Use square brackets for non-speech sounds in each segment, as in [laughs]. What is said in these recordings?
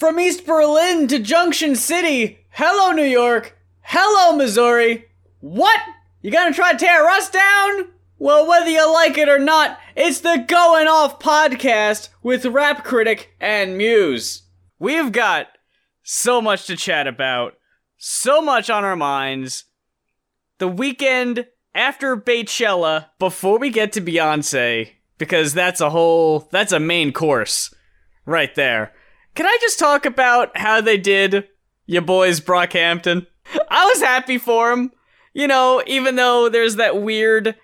From East Berlin to Junction City. Hello, New York. Hello, Missouri. What? You gonna try to tear us down? Well, whether you like it or not, it's the Going Off podcast with Rap Critic and Muse. We've got so much to chat about, so much on our minds. The weekend after Beychella, before we get to Beyonce, because that's a whole, that's a main course right there. Can I just talk about how they did your boys Brockhampton? I was happy for him. You know, even though there's that weird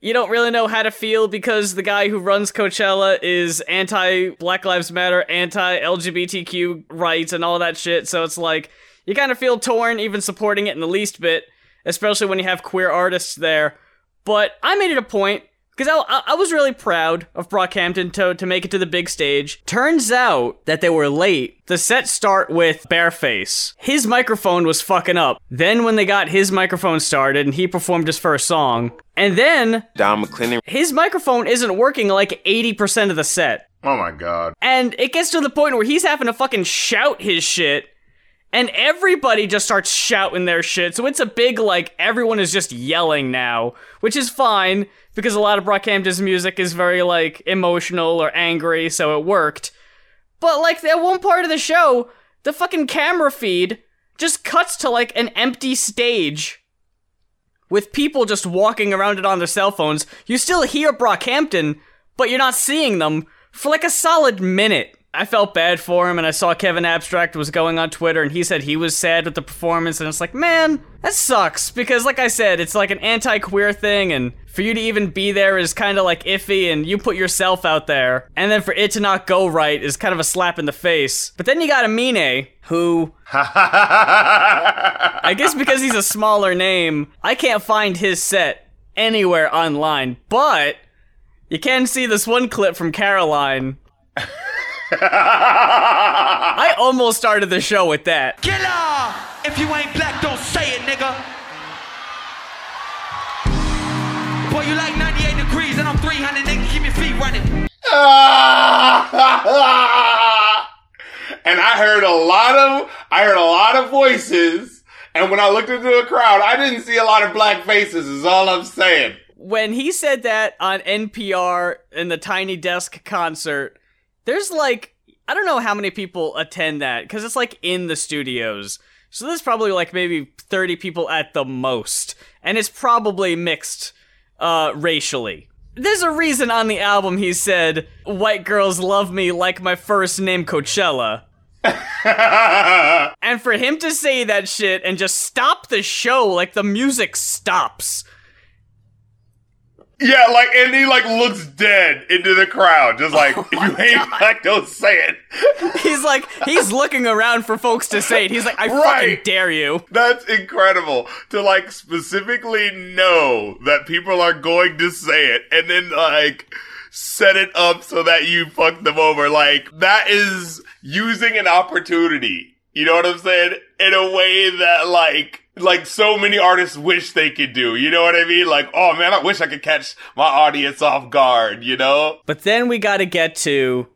you don't really know how to feel because the guy who runs Coachella is anti Black Lives Matter, anti LGBTQ rights, and all that shit. So it's like you kind of feel torn even supporting it in the least bit, especially when you have queer artists there. But I made it a point because I, I, was really proud of Brockhampton to, to make it to the big stage. Turns out that they were late. The set start with Bearface. His microphone was fucking up. Then when they got his microphone started and he performed his first song, and then Dom McLennon, his microphone isn't working like 80% of the set. Oh my god. And it gets to the point where he's having to fucking shout his shit and everybody just starts shouting their shit. So it's a big like everyone is just yelling now, which is fine because a lot of Brockhampton's music is very like emotional or angry, so it worked. But like at one part of the show, the fucking camera feed just cuts to like an empty stage with people just walking around it on their cell phones. You still hear Brockhampton, but you're not seeing them for like a solid minute. I felt bad for him, and I saw Kevin Abstract was going on Twitter, and he said he was sad with the performance, and it's like, man, that sucks because, like I said, it's like an anti-queer thing, and for you to even be there is kind of like iffy, and you put yourself out there, and then for it to not go right is kind of a slap in the face. But then you got Amine, who, [laughs] I guess because he's a smaller name, I can't find his set anywhere online, but you can see this one clip from Caroline. [laughs] [laughs] I almost started the show with that. Killer! If you ain't black, don't say it, nigga. Boy, you like 98 degrees and I'm 300, nigga. Keep your feet running. and I heard a lot of, I heard a lot of voices. And when I looked into the crowd, I didn't see a lot of black faces, is all I'm saying. When he said that on NPR in the Tiny Desk concert, there's like I don't know how many people attend that because it's like in the studios. So there's probably like maybe 30 people at the most, and it's probably mixed uh, racially. There's a reason on the album he said, White girls love me like my first name Coachella. [laughs] and for him to say that shit and just stop the show, like the music stops. Yeah, like and he like looks dead into the crowd, just like oh if you ain't God. black, don't say it. [laughs] He's like he's looking around for folks to say it. He's like, I right. fucking dare you. That's incredible to like specifically know that people are going to say it, and then like set it up so that you fuck them over. Like that is using an opportunity. You know what I'm saying? In a way that like like so many artists wish they could do. You know what I mean? Like, oh man, I wish I could catch my audience off guard, you know? But then we got to get to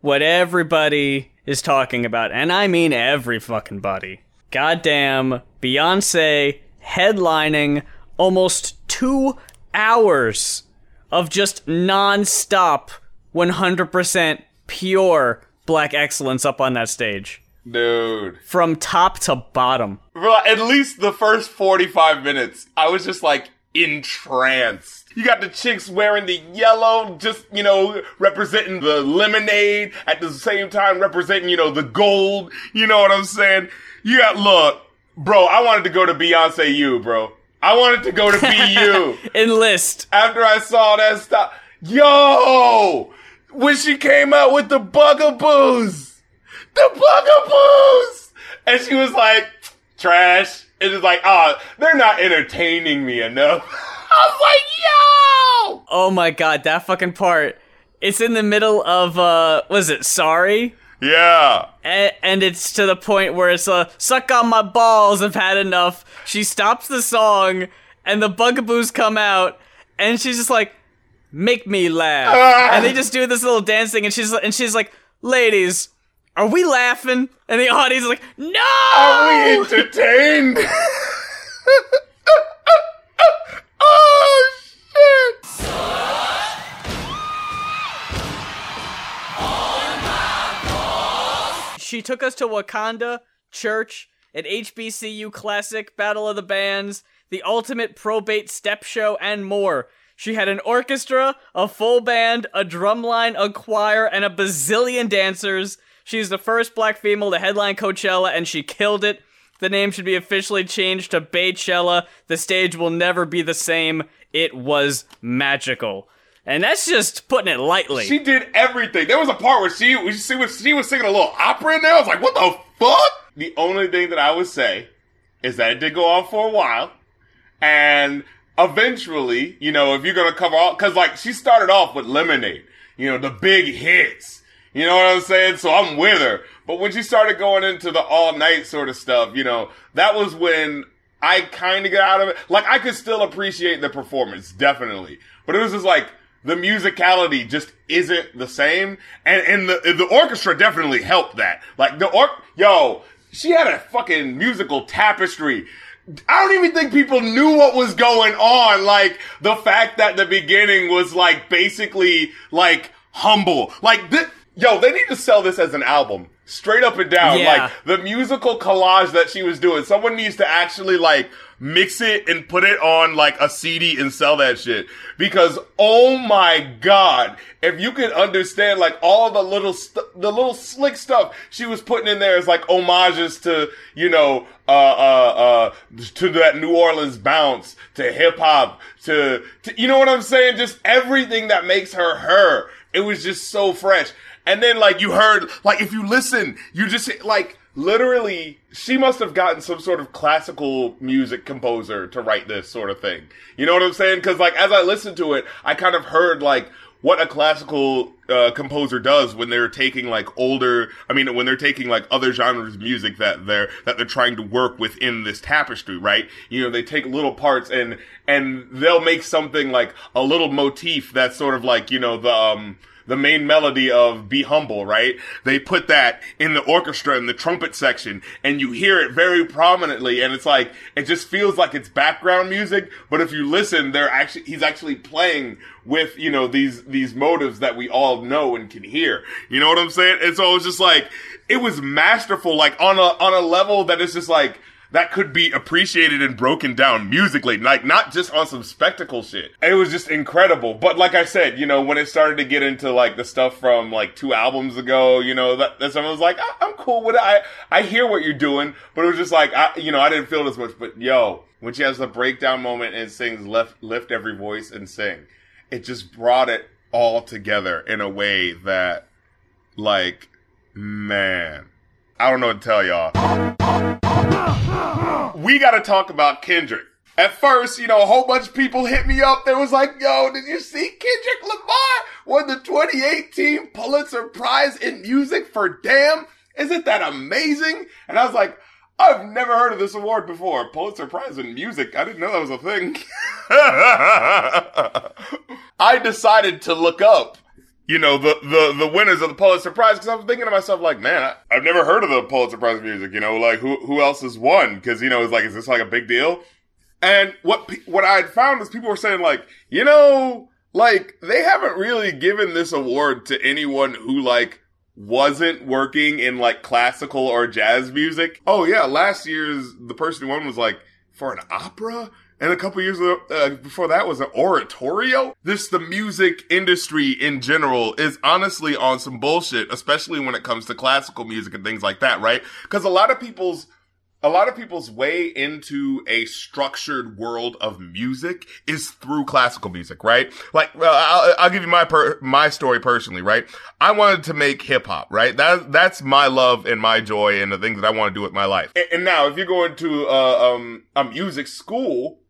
what everybody is talking about, and I mean every fucking body. Goddamn Beyonce headlining almost 2 hours of just non-stop 100% pure black excellence up on that stage. Dude. From top to bottom. For at least the first 45 minutes, I was just like entranced. You got the chicks wearing the yellow, just, you know, representing the lemonade, at the same time representing, you know, the gold. You know what I'm saying? You got, look, bro, I wanted to go to Beyonce U, bro. I wanted to go to BU. [laughs] Enlist. After I saw that stuff. Yo! When she came out with the bugaboos! the bugaboos! And she was like, trash. It's like, oh, they're not entertaining me enough. [laughs] I was like, yo! Oh my god, that fucking part. It's in the middle of, uh, was it Sorry? Yeah. And, and it's to the point where it's, uh, suck on my balls, I've had enough. She stops the song, and the bugaboos come out, and she's just like, make me laugh. [laughs] and they just do this little dancing, and she's, and she's like, ladies, Are we laughing? And the audience is like, No! Are we entertained? [laughs] oh shit! She took us to Wakanda, church, an HBCU classic, Battle of the Bands, the ultimate probate step show, and more. She had an orchestra, a full band, a drumline, a choir, and a bazillion dancers. She's the first black female to headline Coachella, and she killed it. The name should be officially changed to Beychella. The stage will never be the same. It was magical. And that's just putting it lightly. She did everything. There was a part where she, she was she was singing a little opera in there. I was like, what the fuck? The only thing that I would say is that it did go on for a while, and eventually, you know, if you're gonna cover all, because like she started off with Lemonade, you know, the big hits. You know what I'm saying? So I'm with her. But when she started going into the all night sort of stuff, you know, that was when I kind of got out of it. Like I could still appreciate the performance, definitely. But it was just like, the musicality just isn't the same. And, and the, the orchestra definitely helped that. Like the or, yo, she had a fucking musical tapestry. I don't even think people knew what was going on. Like the fact that the beginning was like basically like humble. Like this, yo, they need to sell this as an album. Straight up and down. Yeah. Like the musical collage that she was doing. Someone needs to actually like mix it and put it on like a CD and sell that shit. Because oh my god, if you could understand like all the little st- the little slick stuff she was putting in there as like homages to you know uh uh uh to that New Orleans bounce to hip hop to, to you know what I'm saying? Just everything that makes her her. It was just so fresh. And then like you heard like if you listen, you just like literally she must have gotten some sort of classical music composer to write this sort of thing. You know what I'm saying? Cuz like as I listened to it, I kind of heard like what a classical uh, composer does when they're taking like older i mean when they're taking like other genres of music that they're that they're trying to work within this tapestry right you know they take little parts and and they'll make something like a little motif that's sort of like you know the um the main melody of Be Humble, right? They put that in the orchestra in the trumpet section and you hear it very prominently and it's like, it just feels like it's background music, but if you listen, they're actually, he's actually playing with, you know, these, these motives that we all know and can hear. You know what I'm saying? And so it was just like, it was masterful, like on a, on a level that is just like, that could be appreciated and broken down musically, like not just on some spectacle shit. It was just incredible. But like I said, you know, when it started to get into like the stuff from like two albums ago, you know, that, that someone was like, I- I'm cool with it. I, I hear what you're doing, but it was just like, I, you know, I didn't feel as much, but yo, when she has the breakdown moment and sings lift, lift every voice and sing, it just brought it all together in a way that like, man, I don't know what to tell y'all we got to talk about Kendrick. At first, you know, a whole bunch of people hit me up. They was like, yo, did you see Kendrick Lamar won the 2018 Pulitzer Prize in music for Damn? Isn't that amazing? And I was like, I've never heard of this award before. Pulitzer Prize in music. I didn't know that was a thing. [laughs] I decided to look up you know, the, the, the winners of the Pulitzer Prize, because I was thinking to myself, like, man, I, I've never heard of the Pulitzer Prize music, you know, like, who, who else has won? Because, you know, it's like, is this like a big deal? And what, what I had found is people were saying, like, you know, like, they haven't really given this award to anyone who, like, wasn't working in, like, classical or jazz music. Oh, yeah, last year's, the person who won was, like, for an opera? And a couple years uh, before that was an oratorio. This, the music industry in general is honestly on some bullshit, especially when it comes to classical music and things like that, right? Because a lot of people's a lot of people's way into a structured world of music is through classical music, right? Like, well, I'll, I'll give you my per, my story personally, right? I wanted to make hip hop, right? That that's my love and my joy and the things that I want to do with my life. And, and now, if you're going to uh, um, a music school,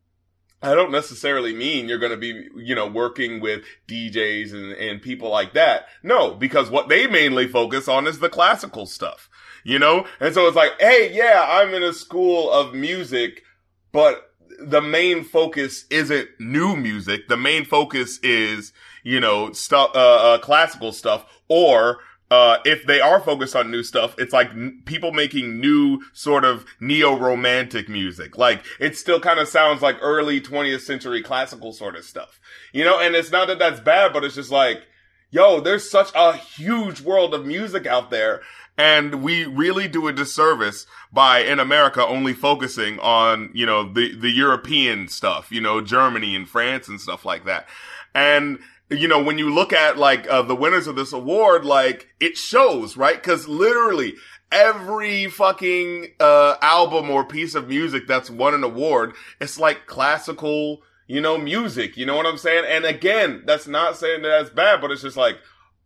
I don't necessarily mean you're going to be, you know, working with DJs and, and people like that. No, because what they mainly focus on is the classical stuff, you know? And so it's like, hey, yeah, I'm in a school of music, but the main focus isn't new music. The main focus is, you know, stuff, uh, uh, classical stuff or, uh, if they are focused on new stuff, it's like n- people making new sort of neo-romantic music. Like it still kind of sounds like early 20th century classical sort of stuff, you know. And it's not that that's bad, but it's just like, yo, there's such a huge world of music out there. And we really do a disservice by in America only focusing on, you know, the, the European stuff, you know, Germany and France and stuff like that. And you know, when you look at like uh, the winners of this award, like it shows, right? Cause literally every fucking, uh, album or piece of music that's won an award, it's like classical, you know, music. You know what I'm saying? And again, that's not saying that that's bad, but it's just like,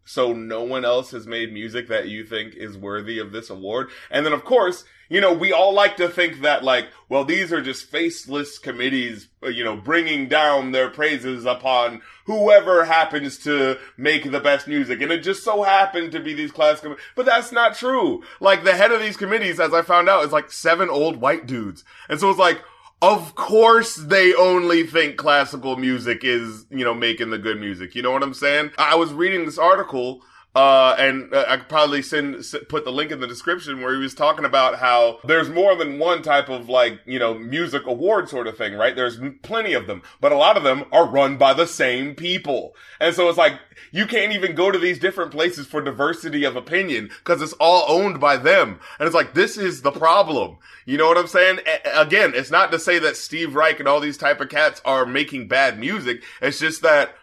so no one else has made music that you think is worthy of this award. And then of course, you know, we all like to think that like, well, these are just faceless committees, uh, you know, bringing down their praises upon whoever happens to make the best music. And it just so happened to be these classical, but that's not true. Like the head of these committees, as I found out, is like seven old white dudes. And so it's like, of course they only think classical music is, you know, making the good music. You know what I'm saying? I was reading this article uh, and uh, I could probably send, put the link in the description where he was talking about how there's more than one type of like, you know, music award sort of thing, right? There's plenty of them, but a lot of them are run by the same people. And so it's like, you can't even go to these different places for diversity of opinion because it's all owned by them. And it's like, this is the problem. You know what I'm saying? A- again, it's not to say that Steve Reich and all these type of cats are making bad music. It's just that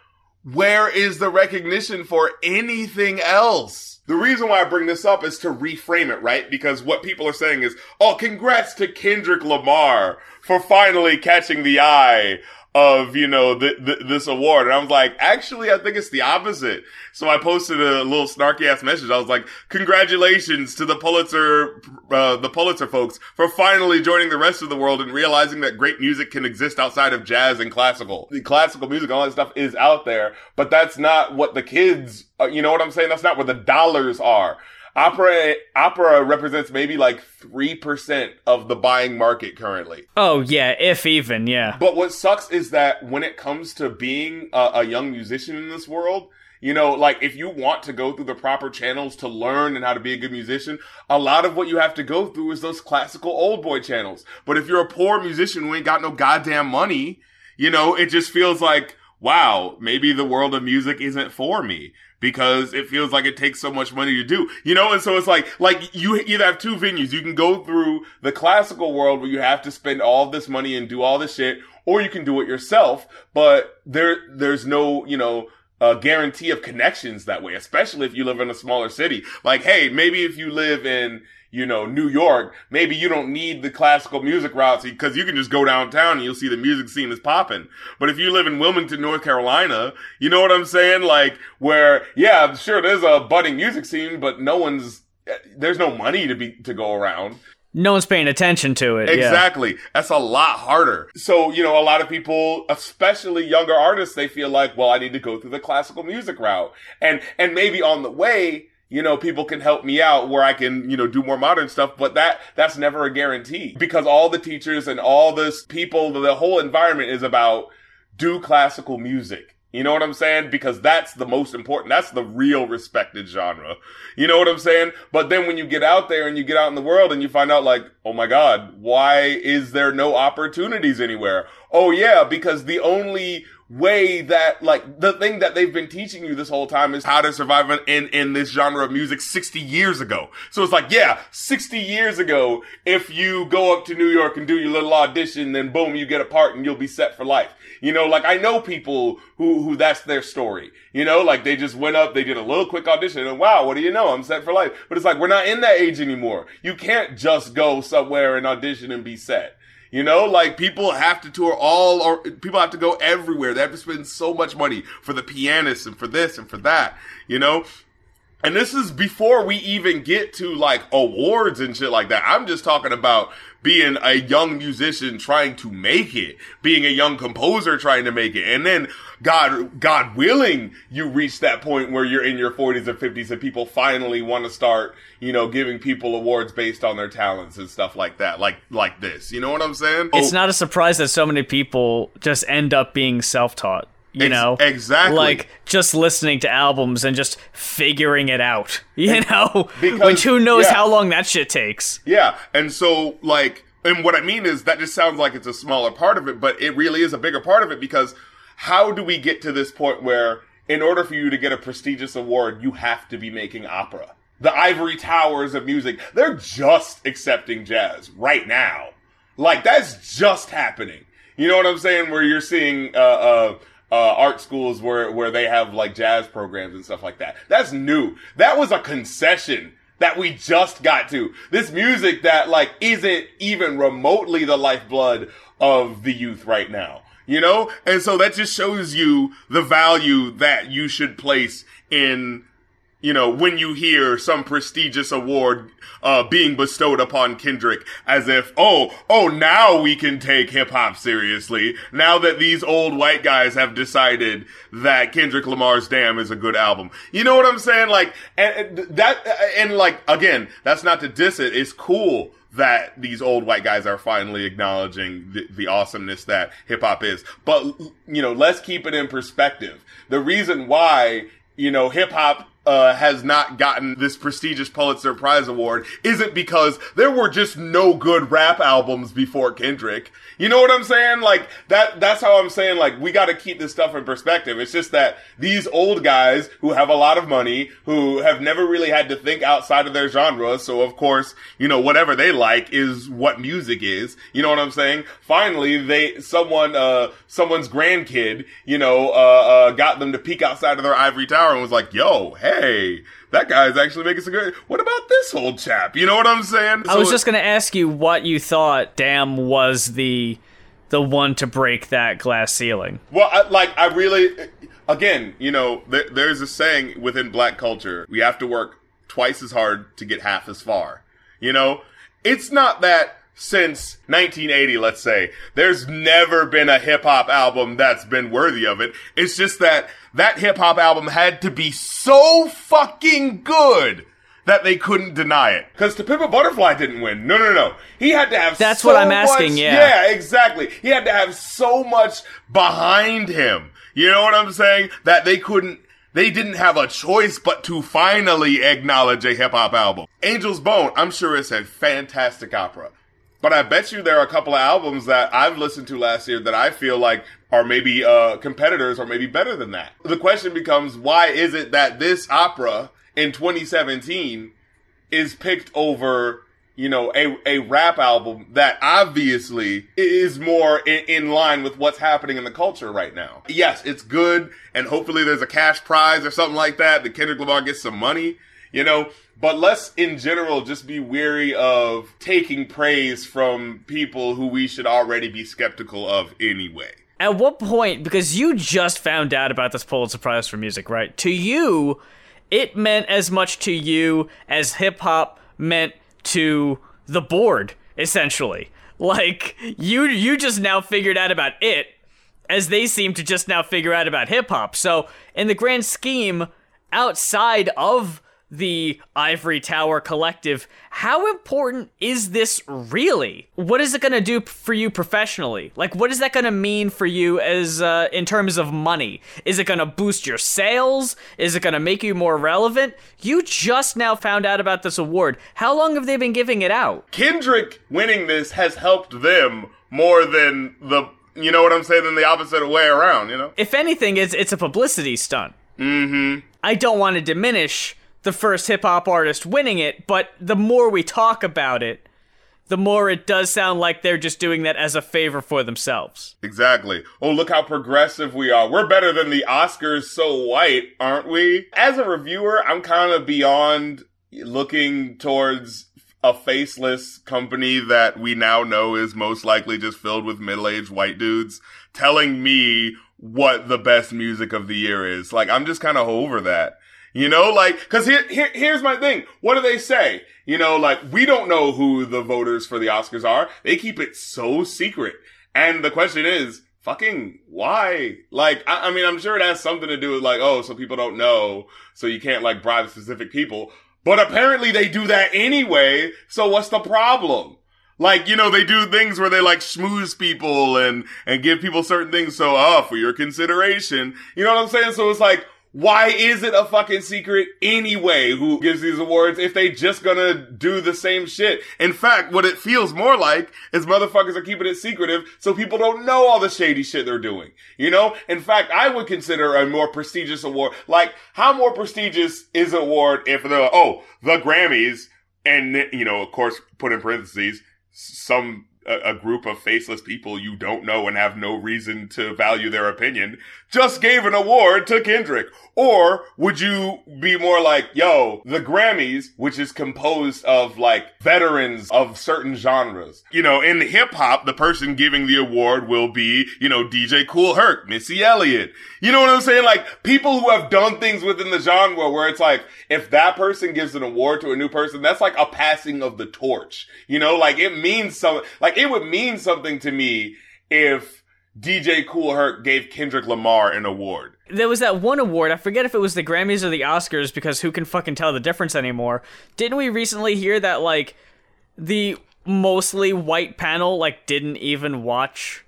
where is the recognition for anything else? The reason why I bring this up is to reframe it, right? Because what people are saying is, oh, congrats to Kendrick Lamar for finally catching the eye of, you know, th- th- this award. And I was like, actually, I think it's the opposite. So I posted a little snarky ass message. I was like, congratulations to the Pulitzer, uh, the Pulitzer folks for finally joining the rest of the world and realizing that great music can exist outside of jazz and classical. The classical music, and all that stuff is out there, but that's not what the kids, uh, you know what I'm saying? That's not where the dollars are. Opera opera represents maybe like three percent of the buying market currently. Oh yeah, if even yeah. But what sucks is that when it comes to being a, a young musician in this world, you know, like if you want to go through the proper channels to learn and how to be a good musician, a lot of what you have to go through is those classical old boy channels. But if you're a poor musician who ain't got no goddamn money, you know, it just feels like, wow, maybe the world of music isn't for me because it feels like it takes so much money to do, you know? And so it's like, like you either have two venues. You can go through the classical world where you have to spend all this money and do all this shit, or you can do it yourself, but there, there's no, you know, a guarantee of connections that way, especially if you live in a smaller city. Like, hey, maybe if you live in, you know, New York, maybe you don't need the classical music routes because you can just go downtown and you'll see the music scene is popping. But if you live in Wilmington, North Carolina, you know what I'm saying? Like where, yeah, sure, there's a budding music scene, but no one's, there's no money to be, to go around. No one's paying attention to it. Exactly. Yeah. That's a lot harder. So, you know, a lot of people, especially younger artists, they feel like, well, I need to go through the classical music route. And, and maybe on the way, you know, people can help me out where I can, you know, do more modern stuff, but that, that's never a guarantee because all the teachers and all this people, the whole environment is about do classical music. You know what I'm saying? Because that's the most important. That's the real respected genre. You know what I'm saying? But then when you get out there and you get out in the world and you find out like, oh my God, why is there no opportunities anywhere? Oh yeah, because the only way that like the thing that they've been teaching you this whole time is how to survive in in this genre of music 60 years ago. So it's like, yeah, 60 years ago, if you go up to New York and do your little audition, then boom, you get a part and you'll be set for life. You know, like I know people who who that's their story. You know, like they just went up, they did a little quick audition, and wow, what do you know? I'm set for life. But it's like we're not in that age anymore. You can't just go somewhere and audition and be set. You know, like people have to tour all, or people have to go everywhere. They have to spend so much money for the pianists and for this and for that. You know, and this is before we even get to like awards and shit like that. I'm just talking about being a young musician trying to make it, being a young composer trying to make it. And then God, God willing, you reach that point where you're in your 40s or 50s and people finally want to start, you know, giving people awards based on their talents and stuff like that. Like, like this. You know what I'm saying? It's oh. not a surprise that so many people just end up being self-taught. You Ex- know? exactly. Like just listening to albums and just figuring it out, [laughs] you know? Because- Which who knows yeah. how long that shit takes. Yeah, and so like, and what I mean is that just sounds like it's a smaller part of it, but it really is a bigger part of it because how do we get to this point where, in order for you to get a prestigious award, you have to be making opera? The ivory towers of music, they're just accepting jazz right now. Like that's just happening. You know what I'm saying? Where you're seeing uh, uh, uh, art schools where where they have like jazz programs and stuff like that. That's new. That was a concession that we just got to. This music that like isn't even remotely the lifeblood of the youth right now. You know? And so that just shows you the value that you should place in you know, when you hear some prestigious award uh, being bestowed upon Kendrick, as if, oh, oh, now we can take hip hop seriously. Now that these old white guys have decided that Kendrick Lamar's "Damn" is a good album. You know what I'm saying? Like, and that, and like, again, that's not to diss it. It's cool that these old white guys are finally acknowledging the, the awesomeness that hip hop is. But, you know, let's keep it in perspective. The reason why, you know, hip hop uh, has not gotten this prestigious Pulitzer Prize award isn't because there were just no good rap albums before Kendrick. You know what I'm saying? Like that, that's how I'm saying, like, we gotta keep this stuff in perspective. It's just that these old guys who have a lot of money, who have never really had to think outside of their genre, so of course, you know, whatever they like is what music is. You know what I'm saying? Finally, they, someone, uh, someone's grandkid, you know, uh, uh, got them to peek outside of their ivory tower and was like, yo, hey, that guy's actually making some good, what about this old chap? You know what I'm saying? I was just gonna ask you what you thought Damn was the the one to break that glass ceiling. Well, I, like I really, again, you know, there, there's a saying within black culture: we have to work twice as hard to get half as far. You know, it's not that since 1980, let's say, there's never been a hip hop album that's been worthy of it. It's just that that hip hop album had to be so fucking good. That they couldn't deny it. Cause To Pimp a Butterfly didn't win. No, no, no. He had to have That's so what I'm asking, much- yeah. Yeah, exactly. He had to have so much behind him. You know what I'm saying? That they couldn't, they didn't have a choice but to finally acknowledge a hip hop album. Angel's Bone, I'm sure it's a fantastic opera. But I bet you there are a couple of albums that I've listened to last year that I feel like are maybe uh, competitors or maybe better than that. The question becomes, why is it that this opera in 2017 is picked over you know a, a rap album that obviously is more in, in line with what's happening in the culture right now yes it's good and hopefully there's a cash prize or something like that that kendrick lamar gets some money you know but let's in general just be weary of taking praise from people who we should already be skeptical of anyway At what point, because you just found out about this Pulitzer Prize for music, right? To you, it meant as much to you as hip hop meant to the board, essentially. Like you, you just now figured out about it, as they seem to just now figure out about hip hop. So, in the grand scheme, outside of the Ivory Tower Collective, how important is this really? What is it going to do for you professionally? Like, what is that going to mean for you as uh, in terms of money? Is it going to boost your sales? Is it going to make you more relevant? You just now found out about this award. How long have they been giving it out? Kendrick winning this has helped them more than the you know what I'm saying than the opposite way around, you know? If anything, it's it's a publicity stunt. Mm-hmm. I don't want to diminish the first hip hop artist winning it, but the more we talk about it, the more it does sound like they're just doing that as a favor for themselves. Exactly. Oh, look how progressive we are. We're better than the Oscars so white, aren't we? As a reviewer, I'm kind of beyond looking towards a faceless company that we now know is most likely just filled with middle-aged white dudes telling me what the best music of the year is. Like, I'm just kind of over that. You know, like, cause here, here, here's my thing. What do they say? You know, like, we don't know who the voters for the Oscars are. They keep it so secret. And the question is, fucking why? Like, I, I mean, I'm sure it has something to do with like, oh, so people don't know, so you can't like bribe specific people. But apparently they do that anyway, so what's the problem? Like, you know, they do things where they like schmooze people and, and give people certain things. So, oh, for your consideration. You know what I'm saying? So it's like, why is it a fucking secret anyway who gives these awards if they just gonna do the same shit? In fact, what it feels more like is motherfuckers are keeping it secretive so people don't know all the shady shit they're doing. You know? In fact, I would consider a more prestigious award, like, how more prestigious is an award if they're oh, the Grammys, and, you know, of course, put in parentheses, some a group of faceless people you don't know and have no reason to value their opinion just gave an award to Kendrick? Or would you be more like, yo, the Grammys, which is composed of like veterans of certain genres. You know, in hip hop, the person giving the award will be, you know, DJ Kool Herc, Missy Elliott. You know what I'm saying? Like people who have done things within the genre where it's like, if that person gives an award to a new person, that's like a passing of the torch. You know, like it means something, like it would mean something to me if DJ Kool Herc gave Kendrick Lamar an award. There was that one award, I forget if it was the Grammys or the Oscars because who can fucking tell the difference anymore. Didn't we recently hear that like the mostly white panel like didn't even watch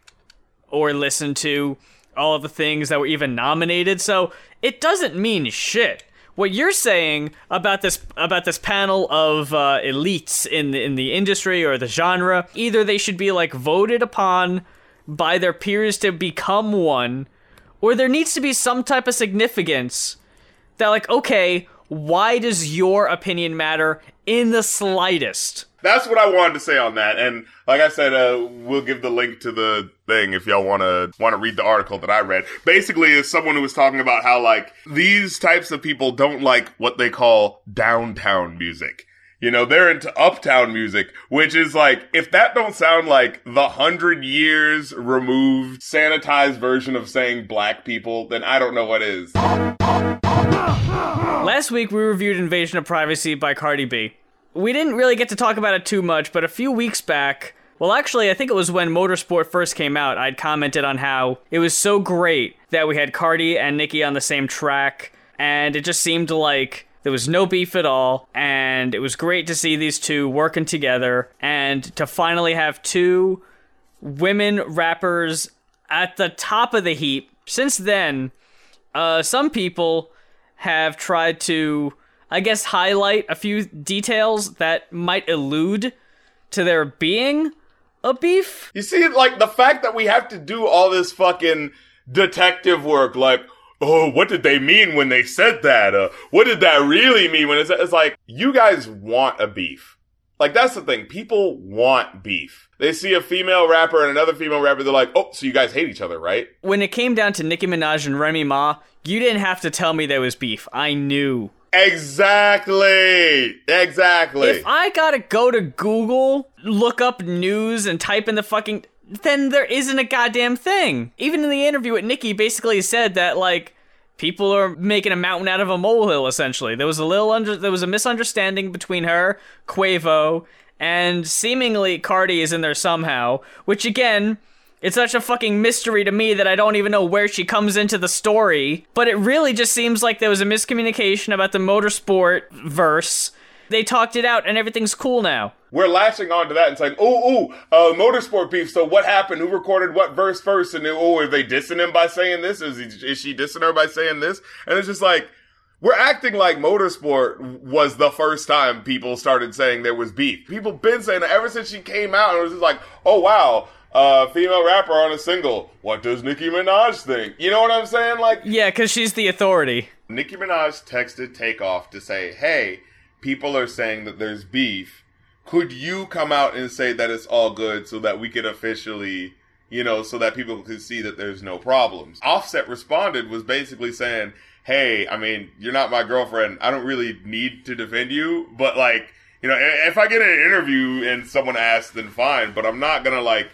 or listen to all of the things that were even nominated? So it doesn't mean shit. What you're saying about this about this panel of uh, elites in the, in the industry or the genre, either they should be like voted upon by their peers to become one, or there needs to be some type of significance that, like, okay, why does your opinion matter in the slightest? That's what I wanted to say on that. And like I said, uh, we'll give the link to the thing if y'all want to want to read the article that I read. Basically, is someone who was talking about how like these types of people don't like what they call downtown music. You know, they're into uptown music, which is like, if that don't sound like the hundred years removed, sanitized version of saying black people, then I don't know what is. Last week we reviewed Invasion of Privacy by Cardi B. We didn't really get to talk about it too much, but a few weeks back, well, actually, I think it was when Motorsport first came out, I'd commented on how it was so great that we had Cardi and Nicki on the same track, and it just seemed like there was no beef at all, and it was great to see these two working together and to finally have two women rappers at the top of the heap. Since then, uh, some people have tried to, I guess, highlight a few details that might allude to there being a beef. You see, like the fact that we have to do all this fucking detective work, like, oh, what did they mean when they said that? Uh, what did that really mean when it's, it's like, you guys want a beef. Like, that's the thing. People want beef. They see a female rapper and another female rapper, they're like, oh, so you guys hate each other, right? When it came down to Nicki Minaj and Remy Ma, you didn't have to tell me there was beef. I knew. Exactly. Exactly. If I gotta go to Google, look up news, and type in the fucking then there isn't a goddamn thing. Even in the interview with Nicki, basically said that like people are making a mountain out of a molehill. Essentially, there was a little under there was a misunderstanding between her, Quavo, and seemingly Cardi is in there somehow. Which again. It's such a fucking mystery to me that I don't even know where she comes into the story. But it really just seems like there was a miscommunication about the motorsport verse they talked it out and everything's cool now. We're lashing on to that and saying, "Oh, oh, uh, motorsport beef. So what happened? Who recorded what verse first? And oh, are they dissing him by saying this? Is he, is she dissing her by saying this? And it's just like we're acting like motorsport was the first time people started saying there was beef. People been saying that ever since she came out, and it was just like, oh wow, uh, female rapper on a single. What does Nicki Minaj think? You know what I'm saying? Like, yeah, because she's the authority. Nicki Minaj texted Takeoff to say, hey people are saying that there's beef. Could you come out and say that it's all good so that we could officially, you know, so that people could see that there's no problems? Offset responded was basically saying, Hey, I mean, you're not my girlfriend. I don't really need to defend you, but like, you know, if I get an interview and someone asks, then fine, but I'm not gonna like,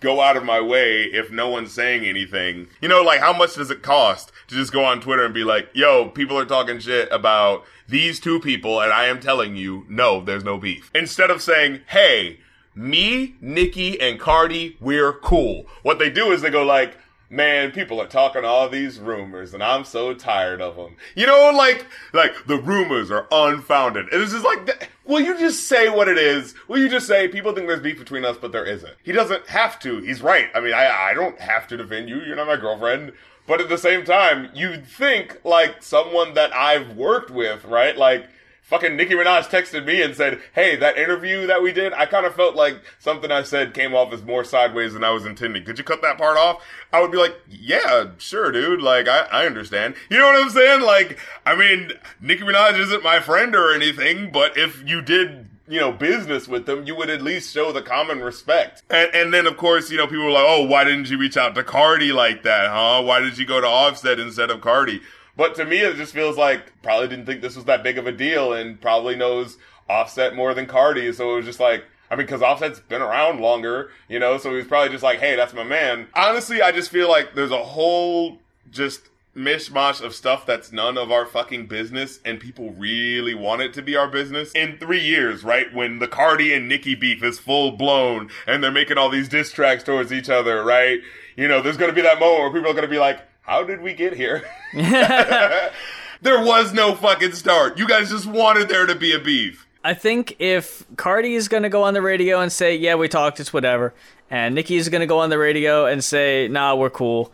go out of my way if no one's saying anything. You know, like how much does it cost to just go on Twitter and be like, yo, people are talking shit about these two people and I am telling you, no, there's no beef. Instead of saying, hey, me, Nicki, and Cardi, we're cool. What they do is they go like, man, people are talking all these rumors, and I'm so tired of them. You know, like like the rumors are unfounded. It's just like, will you just say what it is? Will you just say people think there's beef between us, but there isn't? He doesn't have to. He's right. I mean, I I don't have to defend you. You're not my girlfriend. But at the same time, you'd think like someone that I've worked with, right? Like fucking Nicki Minaj texted me and said, "Hey, that interview that we did, I kind of felt like something I said came off as more sideways than I was intending. Could you cut that part off?" I would be like, "Yeah, sure, dude. Like, I, I understand. You know what I'm saying? Like, I mean, Nicki Minaj isn't my friend or anything, but if you did." You know, business with them, you would at least show the common respect. And, and then, of course, you know, people were like, oh, why didn't you reach out to Cardi like that, huh? Why did you go to Offset instead of Cardi? But to me, it just feels like probably didn't think this was that big of a deal and probably knows Offset more than Cardi. So it was just like, I mean, because Offset's been around longer, you know, so he was probably just like, hey, that's my man. Honestly, I just feel like there's a whole just mishmash of stuff that's none of our fucking business and people really want it to be our business. In three years, right, when the Cardi and Nicki beef is full blown and they're making all these diss tracks towards each other, right? You know, there's gonna be that moment where people are gonna be like, how did we get here? [laughs] [laughs] there was no fucking start. You guys just wanted there to be a beef. I think if Cardi is gonna go on the radio and say, "Yeah, we talked, it's whatever," and Nicki is gonna go on the radio and say, "Nah, we're cool,"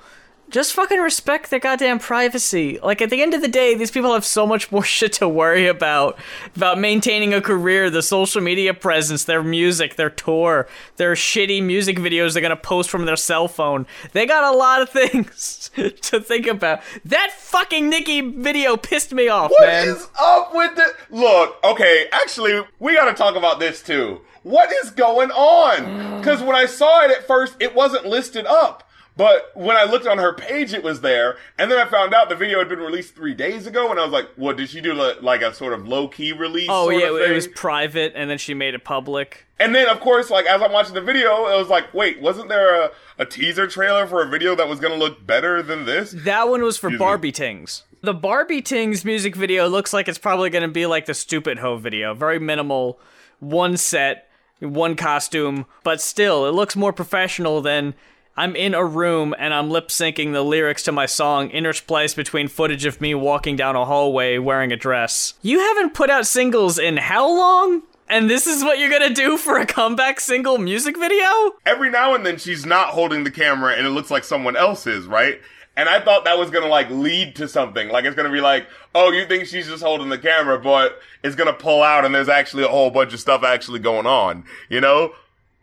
just fucking respect their goddamn privacy. Like at the end of the day, these people have so much more [laughs] shit to worry about about maintaining a career, the social media presence, their music, their tour, their shitty music videos they're gonna post from their cell phone. They got a lot of [laughs] things to think about. That fucking Nicki video pissed me off, What man. is up with the look? Okay, actually, we got to talk about this too. What is going on? Because when I saw it at first, it wasn't listed up. But when I looked on her page, it was there, and then I found out the video had been released three days ago, and I was like, "What did she do? li- Like a sort of low key release?" Oh yeah, it was private, and then she made it public. And then, of course, like as I'm watching the video, it was like, "Wait, wasn't there a, a teaser trailer for a video that was going to look better than this?" That one was for Excuse me. Barbie Tings. The Barbie Tings music video looks like it's probably going to be like the Stupid Ho video. Very minimal, one set, one costume, but still, it looks more professional than I'm in a room and I'm lip syncing the lyrics to my song interspliced between footage of me walking down a hallway wearing a dress. You haven't put out singles in how long? And this is what you're gonna do for a comeback single music video? every now and then she's not holding the camera and it looks like someone else is, right? And I thought that was gonna like lead to something. Like it's gonna be like, oh, you think she's just holding the camera, but it's gonna pull out and there's actually a whole bunch of stuff actually going on, you know?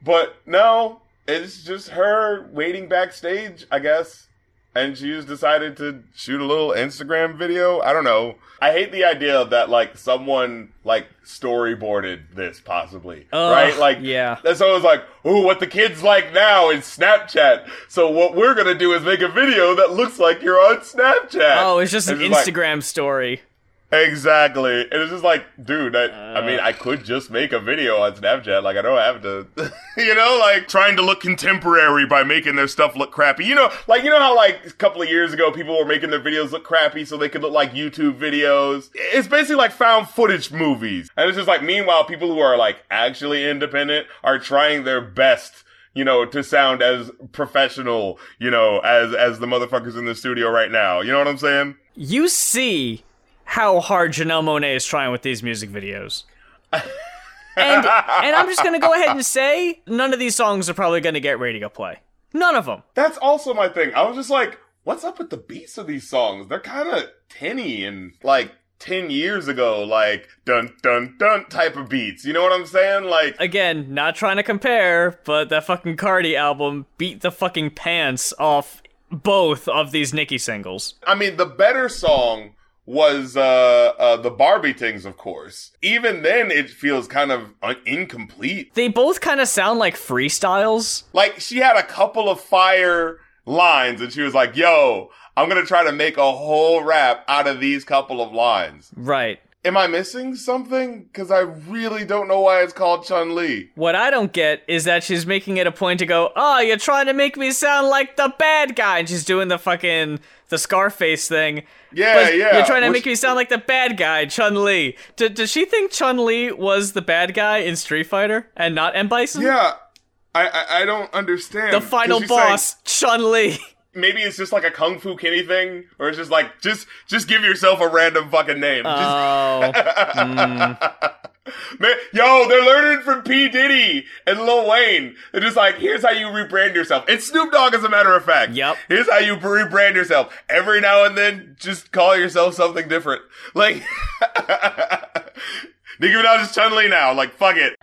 But no, it's just her waiting backstage, I guess. And she just decided to shoot a little Instagram video. I don't know. I hate the idea of that like someone like storyboarded this possibly. Ugh, right? Like yeah. so it was like, ooh, what the kids like now is Snapchat. So what we're gonna do is make a video that looks like you're on Snapchat. Oh, it's just an And like- Instagram story. Exactly. And it's just like, dude, I, I mean, I uh. could just make a video on Snapchat. Like, I don't have to, [laughs] you know, like trying to look contemporary by making their stuff look crappy. You know, like, you know how like a couple of years ago people were making their videos look crappy so they could look like YouTube videos? It's basically like found footage movies. And it's just like, meanwhile, people who are like actually independent are trying their best you know, to sound as professional, you know, as as the motherfuckers in the studio right now. You know what I'm saying? You see how hard Janelle Monáe is trying with these music videos. and and I'm just gonna go ahead and say none of these songs are probably gonna get radio play. None of them. That's also my thing. I was just like, what's up with the beats of these songs? They're kind of tinny and like 10 years ago, like dun dun dun type of beats. You know what I'm saying? Like, Again, not trying to compare, but that fucking Cardi album beat the fucking pants off both of these Nicki singles. I mean, the better song was uh, uh the Barbie things, of course. Even then, it feels kind of un- incomplete. They both kind of sound like freestyles. Like she had a couple of fire lines, and she was like, "Yo, I'm gonna try to make a whole rap out of these couple of lines." Right. Am I missing something? Because I really don't know why it's called Chun Li. What I don't get is that she's making it a point to go, oh, you're trying to make me sound like the bad guy. And she's doing the fucking, the Scarface thing. Yeah, But yeah. You're trying to Which- make me sound like the bad guy, Chun Li. D- does she think Chun Li was the bad guy in Street Fighter and not M. Bison? Yeah, I I, I don't understand. The final she's saying- boss, Chun Li. [laughs] maybe it's just like a kung fu Kenny thing, or it's just like just just give yourself a random fucking name. Just- Oh, [laughs] mm. Man, yo, they're learning from P Diddy and Lil Wayne. They're just like, here's how you rebrand yourself. It's Snoop Dogg, as a matter of fact. Yep. Here's how you rebrand yourself. Every now and then, just call yourself something different. Like, [laughs] Nicki Minaj is Chun Li now. Like, fuck it.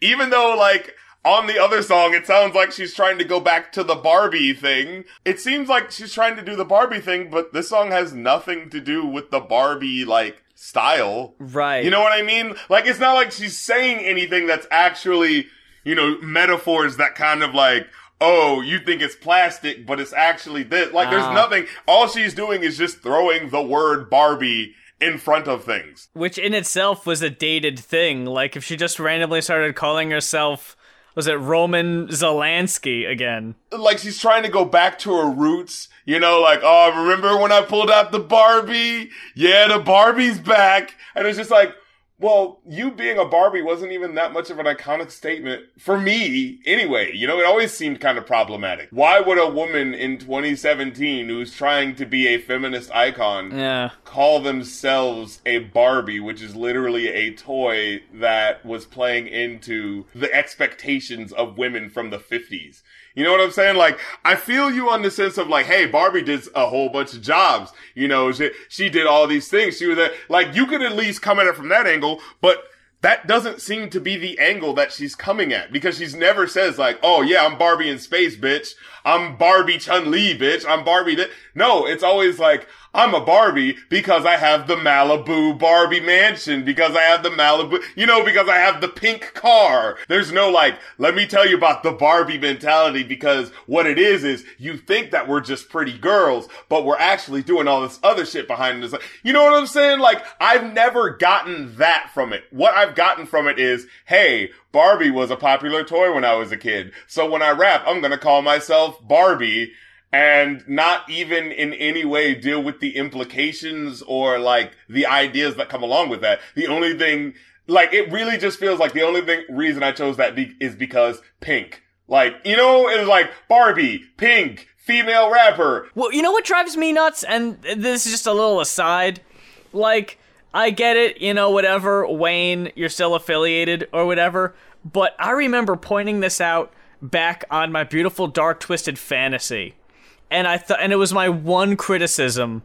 Even though, like, on the other song, it sounds like she's trying to go back to the Barbie thing. It seems like she's trying to do the Barbie thing, but this song has nothing to do with the Barbie, like, style. right. You know what I mean? Like, it's not like she's saying anything that's actually, you know, metaphors that kind of like, oh, you think it's plastic, but it's actually this. Like, there's Ah. nothing. All she's doing is just throwing the word Barbie in front of things. Which in itself was a dated thing. Like if she just randomly started calling herself, was it Roman Zolanski again? Like, she's trying to go back to her roots. You know, like, oh, remember when I pulled out the Barbie? Yeah, the Barbie's back. And it's just like, well, you being a Barbie wasn't even that much of an iconic statement for me anyway. You know, it always seemed kind of problematic. Why would a woman in 2017 who's trying to be a feminist icon Yeah. call themselves a Barbie, which is literally a toy that was playing into the expectations of women from the 50s. You know what I'm saying? Like, I feel you on the sense of like, hey, Barbie did a whole bunch of jobs. You know, she, she did all these things. She was a, like, you could at least come at it from that angle, but that doesn't seem to be the angle that she's coming at because she's never says like, oh yeah, I'm Barbie in space, bitch. I'm Barbie Chun Li, bitch. I'm Barbie. Th-. No, it's always like, I'm a Barbie because I have the Malibu Barbie mansion, because I have the Malibu, you know, because I have the pink car. There's no like, let me tell you about the Barbie mentality because what it is is you think that we're just pretty girls, but we're actually doing all this other shit behind us. You know what I'm saying? Like, I've never gotten that from it. What I've gotten from it is, hey, Barbie was a popular toy when I was a kid. So when I rap, I'm gonna call myself Barbie and not even in any way deal with the implications or like the ideas that come along with that. The only thing, like, it really just feels like the only thing, reason I chose that be- is because pink. Like, you know, it's like Barbie, pink, female rapper. Well, you know what drives me nuts? And this is just a little aside. Like, I get it, you know, whatever, Wayne, you're still affiliated or whatever. But I remember pointing this out back on my beautiful dark twisted fantasy. And I thought and it was my one criticism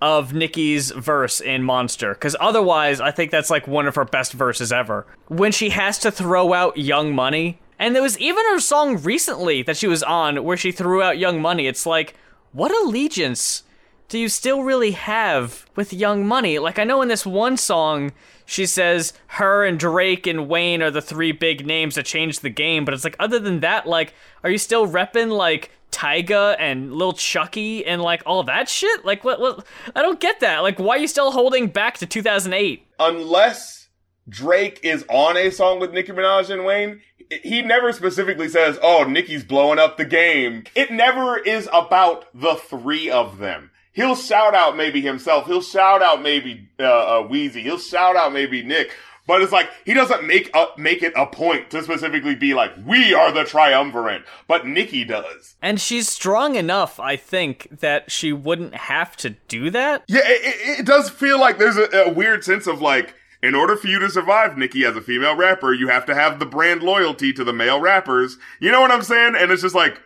of Nicki's verse in Monster cuz otherwise I think that's like one of her best verses ever. When she has to throw out Young Money, and there was even her song recently that she was on where she threw out Young Money. It's like what allegiance do you still really have with Young Money? Like I know in this one song she says her and Drake and Wayne are the three big names that changed the game, but it's like other than that, like are you still repping like Tyga and Lil Chuckee and like all that shit? Like what what I don't get that. Like why are you still holding back to 2008? Unless Drake is on a song with Nicki Minaj and Wayne, he never specifically says, oh, Nicki's blowing up the game. It never is about the three of them. He'll shout out maybe himself. He'll shout out maybe uh, uh, Weezy. He'll shout out maybe Nick. But it's like he doesn't make up make it a point to specifically be like we are the triumvirate, but Nicki does. And she's strong enough, I think, that she wouldn't have to do that. Yeah, it, it, does feel like there's a, a weird sense of like, in order for you to survive, Nicki, as a female rapper, you have to have the brand loyalty to the male rappers. You know what I'm saying? And it's just like,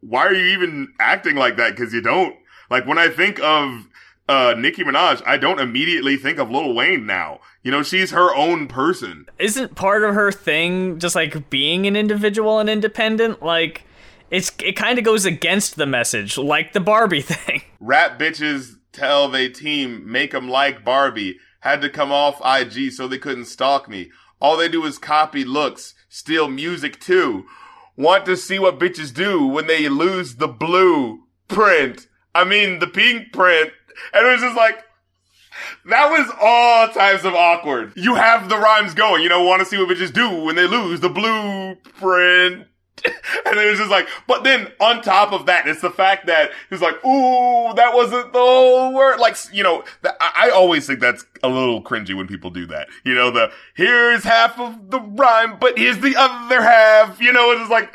why are you even acting like that? Because you don't. Like when I think of uh, Nicki Minaj, I don't immediately think of Lil Wayne now. You know, she's her own person. Isn't part of her thing just like being an individual and independent? Like it's it kind of goes against the message, like the Barbie [laughs] thing. Rap bitches tell they team make 'em like Barbie. Had to come off IG so they couldn't stalk me. All they do is copy looks, steal music too. Want to see what bitches do when they lose the blue print. I mean, the pink print. And it was just like, that was all types of awkward. You have the rhymes going, you know, want to see what bitches do when they lose the blueprint. [laughs] And it was just like, but then on top of that, it's the fact that he's like, ooh, that wasn't the whole word. Like, you know, th- I I always think that's a little cringy when people do that. You know, the, here's half of the rhyme, but here's the other half. You know, it's like,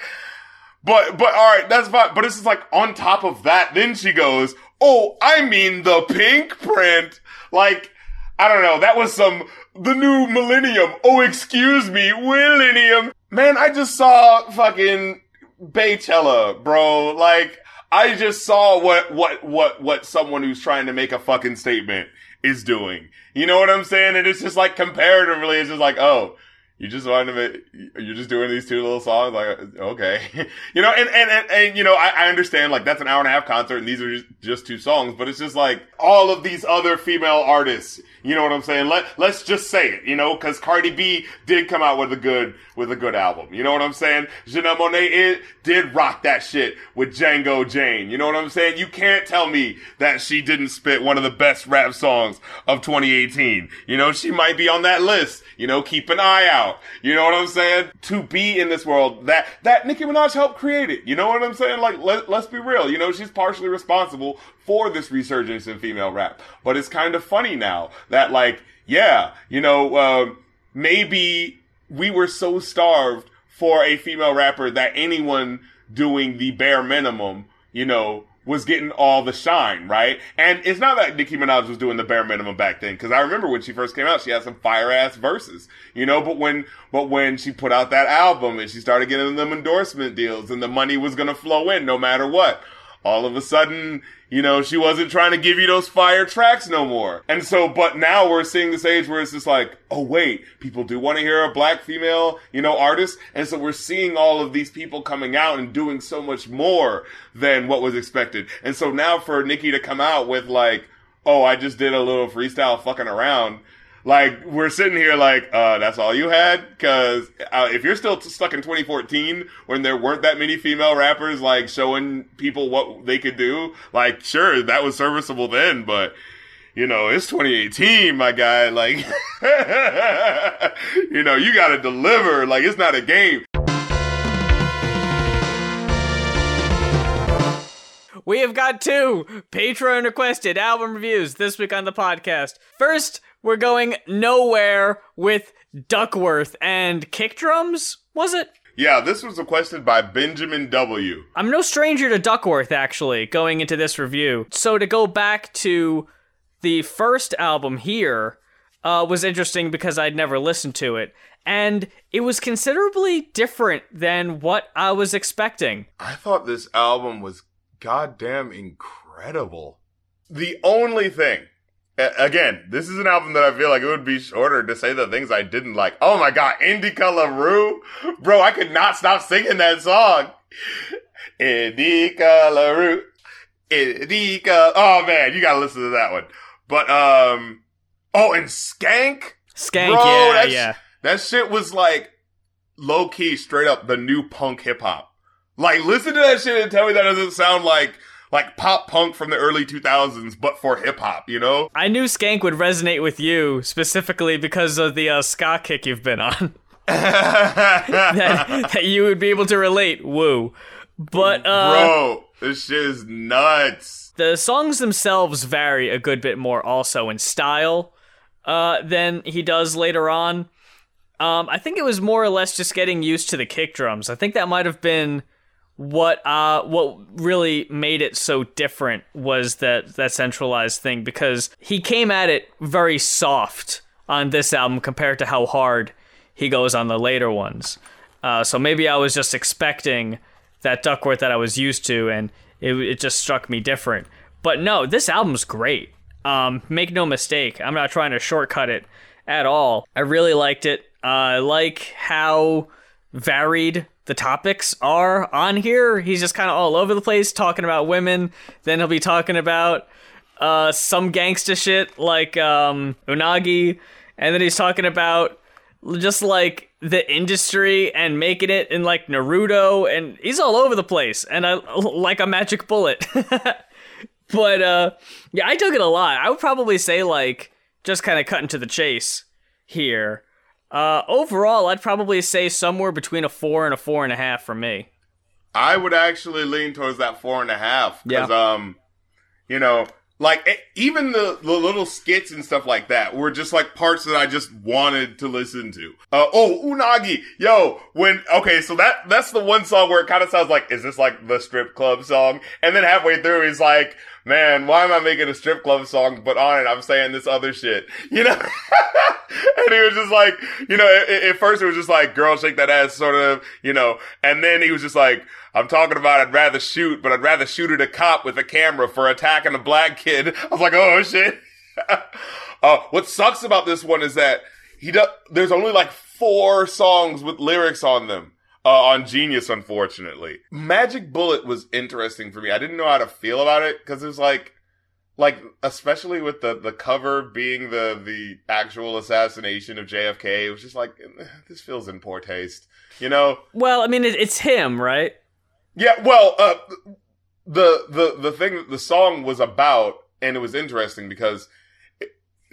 But but all right, that's fine. But it's just like on top of that, then she goes, "Oh, I mean the pink print." Like I don't know. That was some the new millennium. Oh, excuse me, millennium. Man, I just saw fucking Beychella, bro. Like I just saw what what what what someone who's trying to make a fucking statement is doing. You know what I'm saying? And it's just like comparatively, it's just like, oh, you just wanted to make, you're just doing these two little songs like okay. [laughs] You know and and and, and you know I, I, understand like that's an hour and a half concert and these are just, just two songs but it's just like all of these other female artists you know what i'm saying let let's just say it you know because cardi b did come out with a good with a good album you know what i'm saying janelle monae did rock that shit with django jane you know what i'm saying you can't tell me that she didn't spit one of the best rap songs of 2018 you know she might be on that list you know keep an eye out you know what I'm saying? To be in this world that that Nicki Minaj helped create it. You know what I'm saying? Like let, let's be real. You know she's partially responsible for this resurgence in female rap. But it's kind of funny now that like yeah, you know uh, maybe we were so starved for a female rapper that anyone doing the bare minimum, you know, was getting all the shine, right? And it's not that Nicki Minaj was doing the bare minimum back then, because I remember when she first came out, she had some fire ass verses, you know. But when, but when she put out that album and she started getting them endorsement deals, and the money was gonna flow in no matter what, all of a sudden, you know, she wasn't trying to give you those fire tracks no more. And so, but now we're seeing this age where it's just like, oh wait, people do want to hear a black female, you know, artist. And so we're seeing all of these people coming out and doing so much more than what was expected. And so now for Nicki to come out with like, oh, I just did a little freestyle fucking around like we're sitting here like uh, that's all you had? Because uh, if you're still t- stuck in 2014 when there weren't that many female rappers like showing people what they could do like sure that was serviceable then but you know it's 2018 my guy like [laughs] you know you gotta deliver. Like it's not a game. We have got two Patreon requested album reviews this week on the podcast. First, we're going nowhere with Duckwrth and kick drums, was it? Yeah, this was requested by Benjamin W. I'm no stranger to Duckwrth, actually, going into this review. So to go back to the first album here uh, was interesting because I'd never listened to it. And it was considerably different than what I was expecting. I thought this album was goddamn incredible. The only thing, again, this is an album that I feel like it would be shorter to say the things I didn't like. Oh my god, Indica LaRue? Bro, I could not stop singing that song. Indica LaRue. Indica. Oh man, you gotta listen to that one. But, um, oh, and Skank? Skank, Bro, yeah, that yeah. that shit was like low key, straight up the new punk hip hop. Like, listen to that shit and tell me that doesn't sound like like pop punk from the early 2000s, but for hip hop, you know? I knew Skank would resonate with you specifically because of the uh, ska kick you've been on. [laughs] that, that, you would be able to relate. Woo. But, uh. Bro, this shit is nuts. The songs themselves vary a good bit more also in style uh, than he does later on. Um, I think it was more or less just getting used to the kick drums. I think that might have been what uh what really made it so different was that that centralized thing because he came at it very soft on this album compared to how hard he goes on the later ones. Uh, so maybe I was just expecting that Duckwrth that I was used to, and it, it just struck me different. But no, this album's great. Um, make no mistake, I'm not trying to shortcut it at all. I really liked it. Uh, I like how varied the topics are on here. He's just kind of all over the place talking about women. Then he'll be talking about uh, some gangsta shit like um, Unagi, and then he's talking about just like the industry and making it in like Naruto, and he's all over the place. And I like a magic bullet. [laughs] but uh, yeah, I took it a lot. I would probably say like just kind of cutting to the chase here. Uh, overall, I'd probably say somewhere between a four and a four and a half for me. I would actually lean towards that four and a half because, yeah. um, you know, Like e- even the, the little skits and stuff like that were just like parts that I just wanted to listen to. Uh, oh, Unagi, yo, when okay, so that that's the one song where it kind of sounds like is this like the strip club song? And then halfway through, he's like, man, why am I making a strip club song? But on it, I'm saying this other shit, you know. [laughs] and he was just like, you know, at, first it was just like, girl, shake that ass, sort of, you know. And then he was just like, I'm talking about I'd rather shoot, but I'd rather shoot at a cop with a camera for attacking a black kid. [laughs] I was like, oh shit. [laughs] uh, what sucks about this one is that he does, there's only like four songs with lyrics on them. Uh, on Genius, unfortunately. Magic Bullet was interesting for me. I didn't know how to feel about it because it was like, like especially with the the cover being the the actual assassination of JFK. It was just like this feels in poor taste, you know. Well, I mean, it, it's him, right? Yeah, well, uh, the the the thing that the song was about, and it was interesting because it,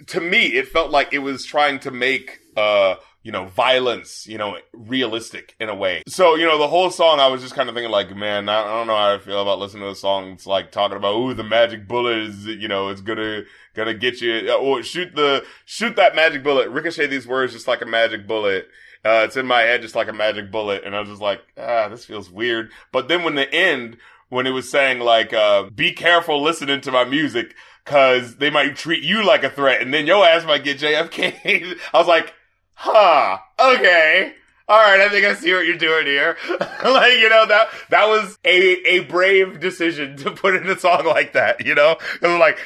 to me it felt like it was trying to make uh you know violence you know realistic in a way. So you know the whole song, I was just kind of thinking like, man, I, don't know how I feel about listening to a song. It's like talking about, ooh, the magic bullet is you know it's gonna gonna get you or shoot the shoot that magic bullet, ricochet these words just like a magic bullet. Uh, it's in my head just like a magic bullet, and I was just like, ah, this feels weird. But then when the end, when it was saying like, uh, be careful listening to my music, cause they might treat you like a threat, and then your ass might get JFK. [laughs] I was like, huh, okay. All right, I think I see what you're doing here. [laughs] like, you know, that that was a a brave decision to put in a song like that, you know? Cuz like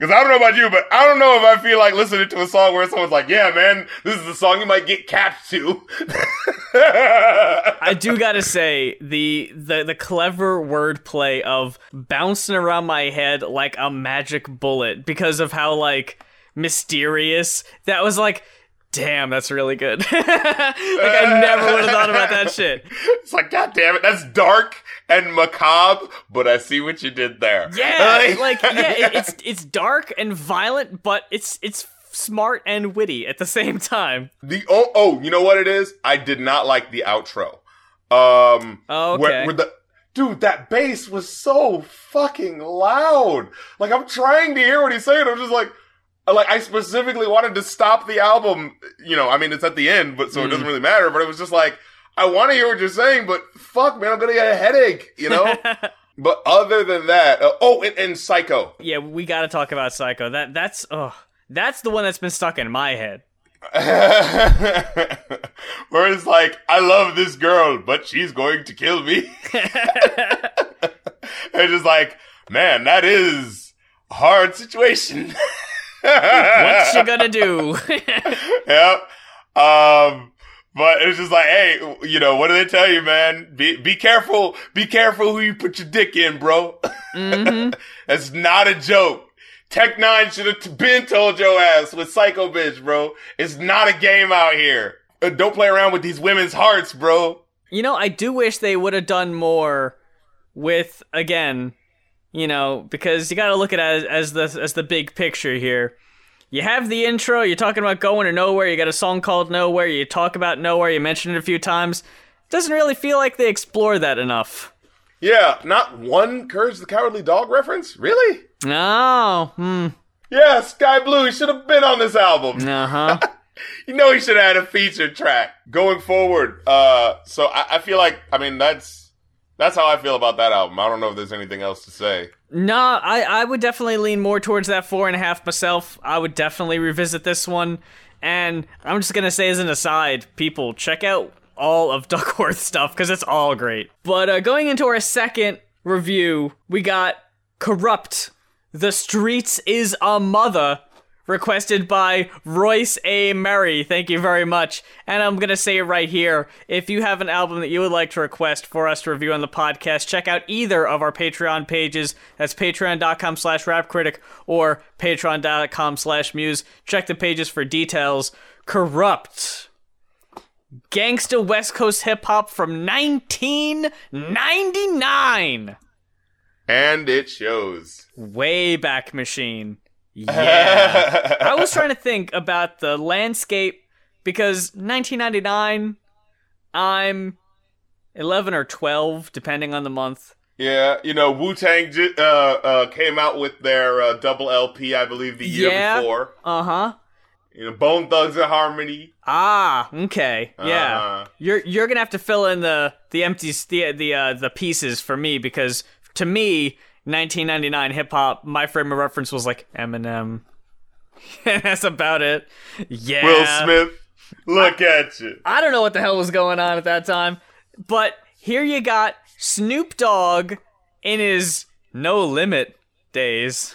because I don't know about you, but I don't know if I feel like listening to a song where someone's like, yeah, man, this is the song you might get capped to. [laughs] I do gotta say the the the clever wordplay of bouncing around my head like a magic bullet because of how like mysterious that was like damn that's really good [laughs] like i never would have thought about that [laughs] shit It's like, God damn it, that's dark and macabre, but I see what you did there. yeah [laughs] like yeah it, it's it's dark and violent but it's it's smart and witty at the same time The oh oh, you know what it is? I did not like the outro. Um Oh, where, okay. where the dude, that bass was so fucking loud. Like I'm trying to hear what he's saying. I'm just like like I specifically wanted to stop the album, you know, I mean it's at the end, but so it Mm. doesn't really matter, but it was just like I want to hear what you're saying, but fuck man, I'm to get a headache, you know? [laughs] but other than that, uh, oh, and, and Psycho. yeah we gotta talk about psycho that that's oh that's the one that's been stuck in my head [laughs] Where it's like, I love this girl, but she's going to kill me. [laughs] it's just like, man, that is a hard situation. What you gonna do [laughs] yep. Um, but it's just like, hey, you know, what do they tell you, man? Be be careful. Be careful who you put your dick in, bro. Mm-hmm. [laughs] That's not a joke. Tech N9ne should have been told your ass with Psycho Bitch, bro. It's not a game out here. Uh, Don't play around with these women's hearts, bro. You know, I do wish they would have done more with again, you know, because you got to look at it as, as the as the big picture here. You have the intro, you're talking about going to nowhere, you got a song called Nowhere, you talk about nowhere, you mention it a few times. Doesn't really feel like they explore that enough. Yeah, not one Courage the Cowardly Dog reference? Really? Oh, hmm. Yeah, Sky Blue He should have been on this album. [laughs] Uh-huh. You know he should have had a feature track going forward. Uh, so I, I feel like, I mean, that's that's how I feel about that album. I don't know if there's anything else to say. No, I, I would definitely lean more towards that four and a half myself. I would definitely revisit this one. And I'm just gonna say as an aside, people, check out all of [laughs] Duckwrth stuff, because it's all great. But uh, going into our second review, we got Kurupt. The Streetz Iz a Mutha. Requested by Royce A. Murray. Thank you very much. And I'm going to say it right here. If you have an album that you would like to request for us to review on the podcast, check out either of our Patreon pages. That's patreon.com slash rapcritic or patreon.com slash muse. Check the pages for details. Kurupt. Gangsta West Coast hip hop from 1999. And it shows. Way back Machine. Yeah. I was trying to think about the landscape because 1999, I'm 11 or 12, depending on the month. Yeah, you know, Wu Tang uh, uh, came out with their uh, double LP, I believe, the year Yeah. before. Uh huh. You know, Bone Thugs and Harmony. Ah, okay. Yeah. Uh, You're you're gonna have to fill in the the empty the the uh, the pieces for me because to me, 1999 hip hop, my frame of reference was like Eminem. [laughs] That's about it. Yeah. Will Smith, look at you. I don't know what the hell was going on at that time, but here you got Snoop Dogg in his No Limit days.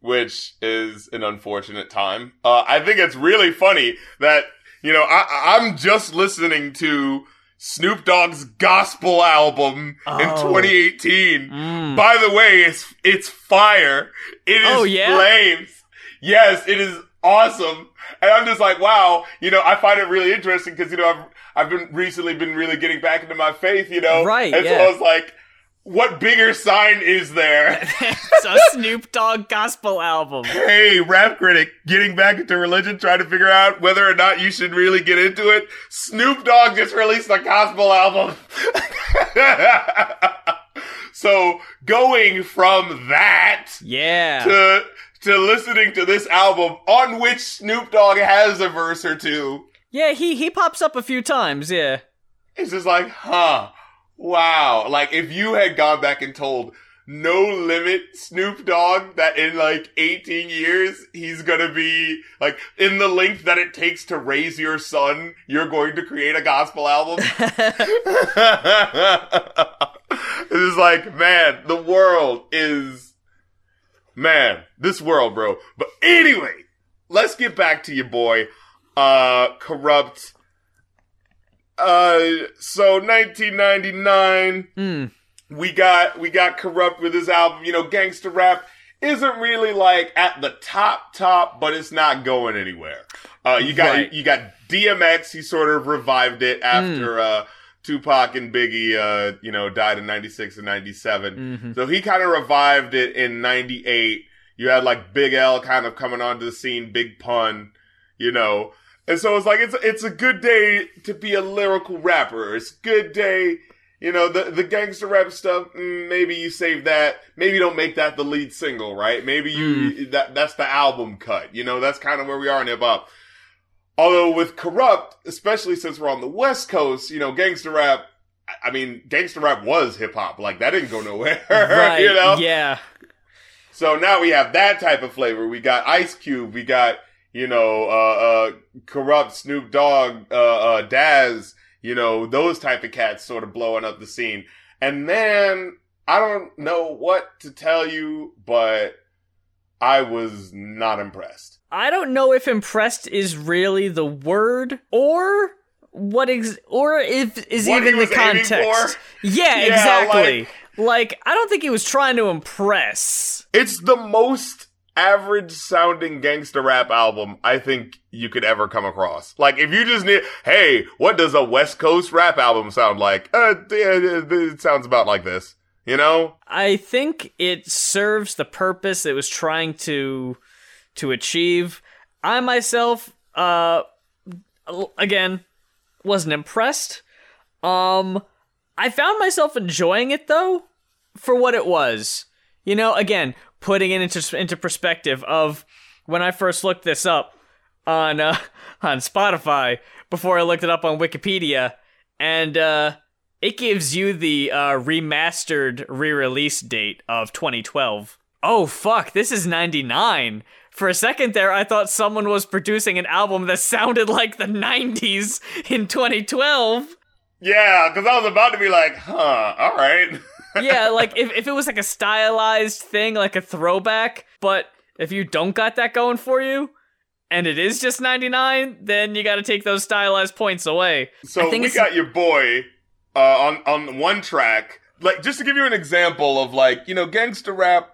which is an unfortunate time. Uh, I think it's really funny that you know I, I'm just listening to Snoop Dogg's gospel album in Oh. 2018. Mm. By the way, it's it's fire. It is Oh, yeah? flames. Yes, it is awesome. And I'm just like, wow. You know, I find it really interesting because you know I've I've been recently been really getting back into my faith. You know, Right, And so yeah. I was like. What bigger sign is there? [laughs] it's a Snoop Dogg gospel album. Hey, rap critic, getting back into religion, trying to figure out whether or not you should really get into it. Snoop Dogg just released a gospel album. [laughs] so going from that Yeah. to to listening to this album on which Snoop Dogg has a verse or two, Yeah, he he pops up a few times, yeah. it's just like, huh, wow. Like if you had gone back and told no limit Snoop Dogg that in like 18 years he's gonna be like in the length that it takes to raise your son, you're going to create a gospel album. [laughs] it is like, man, the world is man, this world, bro. But anyway, let's get back to your boy, uh, Kurupt. Uh, so 1999 Hmm. we got we got Kurupt with his album. You know, gangster rap isn't really like at the top top, but it's not going anywhere. Uh, you got Right. you got DMX. He sort of revived it after uh, Tupac and Biggie, uh, you know, died in '96 and '97. Mhm. So he kind of revived it in '98. You had like Big L kind of coming onto the scene, Big Pun, you know. And so it's like it's it's a good day to be a lyrical rapper. It's a good day, you know. The the gangster rap stuff. mm, Maybe you save that. Maybe don't make that the lead single, right? Maybe you that that's the album cut. You know, that's kind of where we are in hip hop. Although with Kurupt, especially since we're on the West Coast, you know, gangster rap. I- I mean, gangster rap was hip hop. Like that didn't go nowhere. [laughs] Right. you know. Yeah. So now we have that type of flavor. We got Ice Cube. We got, you know, uh, uh, Kurupt Snoop Dogg, uh, uh, Daz, you know, those type of cats sort of blowing up the scene. And then I don't know what to tell you, but I was not impressed. I don't know if impressed is really the word or what ex- or if is What even the context. [laughs] Yeah, Yeah, exactly. Like, I don't think he was trying to impress. It's the most average sounding gangster rap album I think you could ever come across. Like if you just need, hey, what does a West Coast rap album sound like? Uh, it sounds about like this. You know? I think it serves the purpose it was trying to to achieve. I myself, uh, again, wasn't impressed. Um, I found myself enjoying it though, for what it was. You know, again, putting it into into perspective of when I first looked this up on uh, [laughs] on Spotify before I looked it up on Wikipedia, and uh, it gives you the uh, remastered re-release date of 2012. Oh fuck, this is 99. For a second there, I thought someone was producing an album that sounded like the 90s in 2012. Yeah, because I was about to be like, huh, all right. [laughs] yeah, like if, if it was like a stylized thing, like a throwback, but if you don't got that going for you, and it is just 99, then you gotta take those stylized points away. So I think we it's- got your boy uh, on on one track. Like just to give you an example of like you know gangster rap.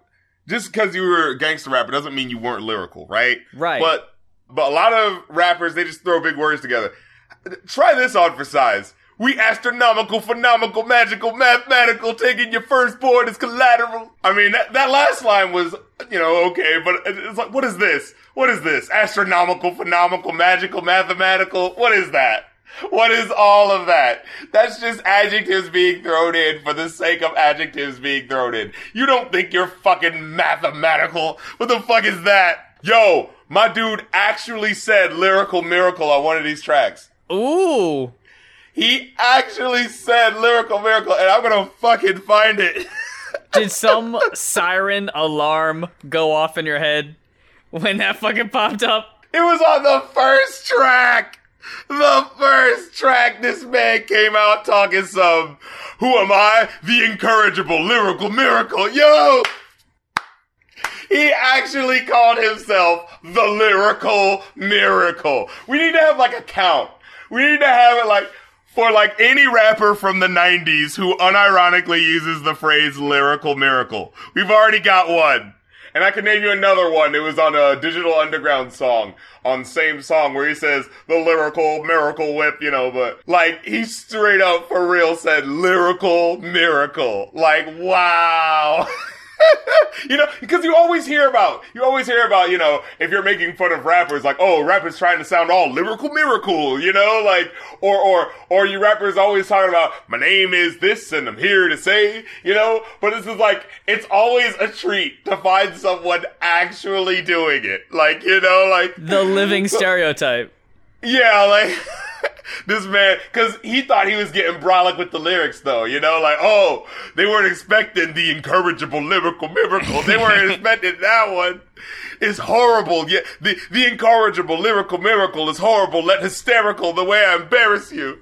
Just because you were a gangster rapper doesn't mean you weren't lyrical, right? Right. But but a lot of rappers they just throw big words together. Try this on for size. We astronomical, phenomenal, magical, mathematical. Taking your firstborn as collateral. I mean that that last line was you know okay, but it's like what is this? What is this? Astronomical, phenomenal, magical, mathematical. What is that? What is all of that? That's just adjectives being thrown in for the sake of adjectives being thrown in. You don't think you're fucking mathematical? What the fuck is that? Yo, my dude actually said lyrical miracle on one of these tracks. Ooh. He actually said lyrical miracle, and I'm gonna fucking find it. [laughs] Did some siren alarm go off in your head when that fucking popped up? It was on the first track. The first track, this man came out talking some, who am I? The incorrigible lyrical miracle. Yo! He actually called himself the lyrical miracle. We need to have like a count. We need to have it like, for like any rapper from the 90s who unironically uses the phrase lyrical miracle. We've already got one. And I can name you another one. It was on a Digital Underground song, on same song where he says the lyrical miracle whip, you know, but like he straight up for real said lyrical miracle. Like, wow. [laughs] [laughs] you know, because you always hear about, you always hear about, you know, if you're making fun of rappers, like, oh, rappers trying to sound all lyrical miracle, you know, like, or, or, or you rappers always talking about, my name is this and I'm here to say, you know, but this is like, it's always a treat to find someone actually doing it. Like, you know, like, The living [laughs] stereotype. Yeah, like [laughs] this man, because he thought he was getting brolic with the lyrics, though. You know, like oh, they weren't expecting the incorrigible lyrical miracle. They weren't [laughs] expecting that one. It's horrible. Yeah, the the incorrigible lyrical miracle is horrible. Let hysterical the way I embarrass you.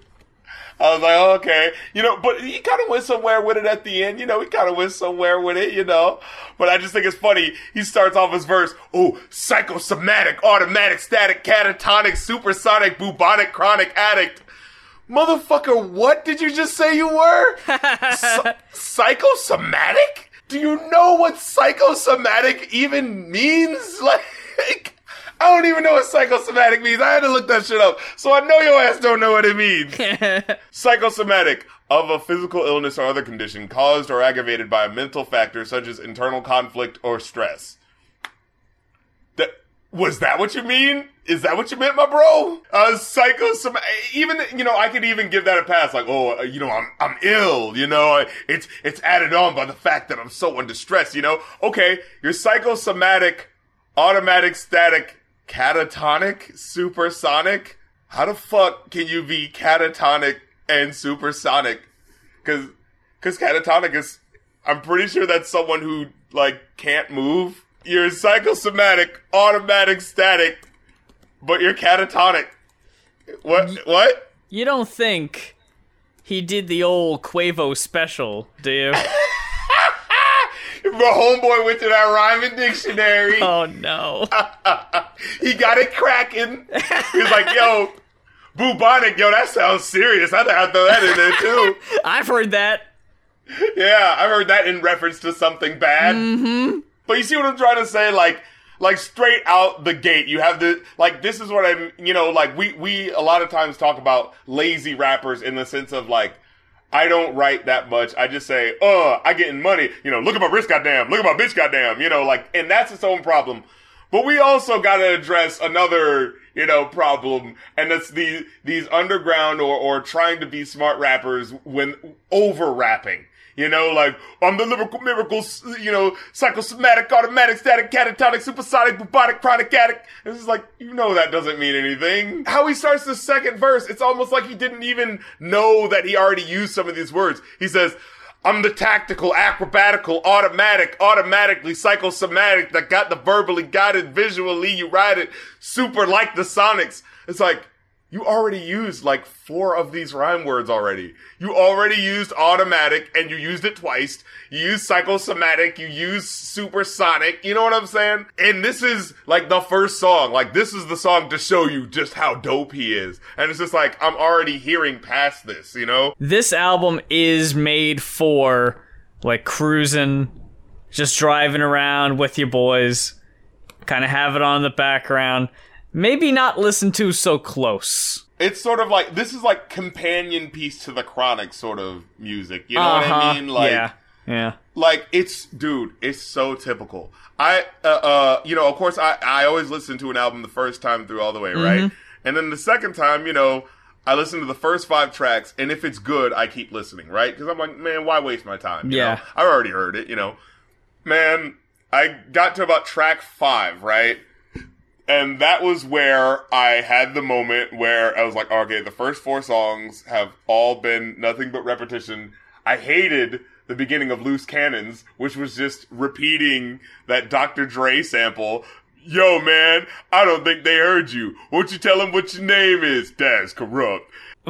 I was like, oh, okay, you know, but he kind of went somewhere with it at the end, you know, he kind of went somewhere with it, you know. But I just think it's funny. He starts off his verse, oh, psychosomatic, automatic, static, catatonic, supersonic, bubonic, chronic addict. Motherfucker, what did you just say you were? Psy- [laughs] psychosomatic? Do you know what psychosomatic even means? [laughs] Like, I don't even know what psychosomatic means. I had to look that shit up. So I know your ass don't know what it means. [laughs] Psychosomatic of a physical illness or other condition caused or aggravated by a mental factor such as internal conflict or stress. That was that what you mean? Is that what you meant, my bro? Uh, psychosomatic. Even you know, I could even give that a pass. Like, oh, uh, you know, I'm I'm ill. You know, it's it's added on by the fact that I'm so under stress. You know, okay, you're psychosomatic, automatic, static, catatonic, supersonic. How the fuck can you be catatonic and supersonic? Cause, cause catatonic is, I'm pretty sure that's someone who, like, can't move. You're psychosomatic, automatic, static, but you're catatonic. What, what? You don't think he did the old Quavo special, do you? [laughs] [laughs] My homeboy went to that rhyming dictionary. [laughs] oh no. [laughs] he got it cracking. He was like, yo, bubonic, yo, that sounds serious. I have to throw that in there too. I've heard that. Yeah, I've heard that in reference to something bad. Mm-hmm. But you see what I'm trying to say? Like, like straight out the gate, you have the like. This is what I'm. You know, like we we a lot of times talk about lazy rappers in the sense of like. I don't write that much. I just say, uh, I getting money. You know, look at my wrist, goddamn. Look at my bitch, goddamn. You know, like, and that's its own problem. But we also gotta address another, you know, problem, and that's the, these underground or, or trying to be smart rappers when over rapping. You know, like, I'm the lyrical miracle, you know, psychosomatic, automatic, static, catatonic, supersonic, bubonic, chronic addict. It's just like, you know that doesn't mean anything. How he starts the second verse, it's almost like he didn't even know that he already used some of these words. He says, I'm the tactical, acrobatical, automatic, automatically psychosomatic that got the verbally guided visually. You ride it super like the Sonics. It's like, you already used like four of these rhyme words already. You already used automatic and you used it twice. You used psychosomatic, you used supersonic, you know what I'm saying? And this is like the first song. Like this is the song to show you just how dope he is. And it's just like, I'm already hearing past this, you know? This album is made for like cruising, just driving around with your boys, kind of have it on the background. Maybe not listen to so close. It's sort of like, this is like companion piece to the chronic sort of music. You know what I mean? Like, Uh-huh. yeah, yeah. like it's dude it's so typical i uh, uh you know of course i i always listen to an album the first time through all the way right and then the second time you know I listen to the first five tracks, and if it's good, I keep listening, right? Because I'm like, man, why waste my time? you Yeah. know? I've already heard it, you know. Man, I got to about track five, right? And that was where I had the moment where I was like, okay, the first four songs have all been nothing but repetition. I hated the beginning of Loose Cannons, which was just repeating that Dr. Dre sample. Yo, man, I don't think they heard you. Won't you tell them what your name is? Daz Kurupt.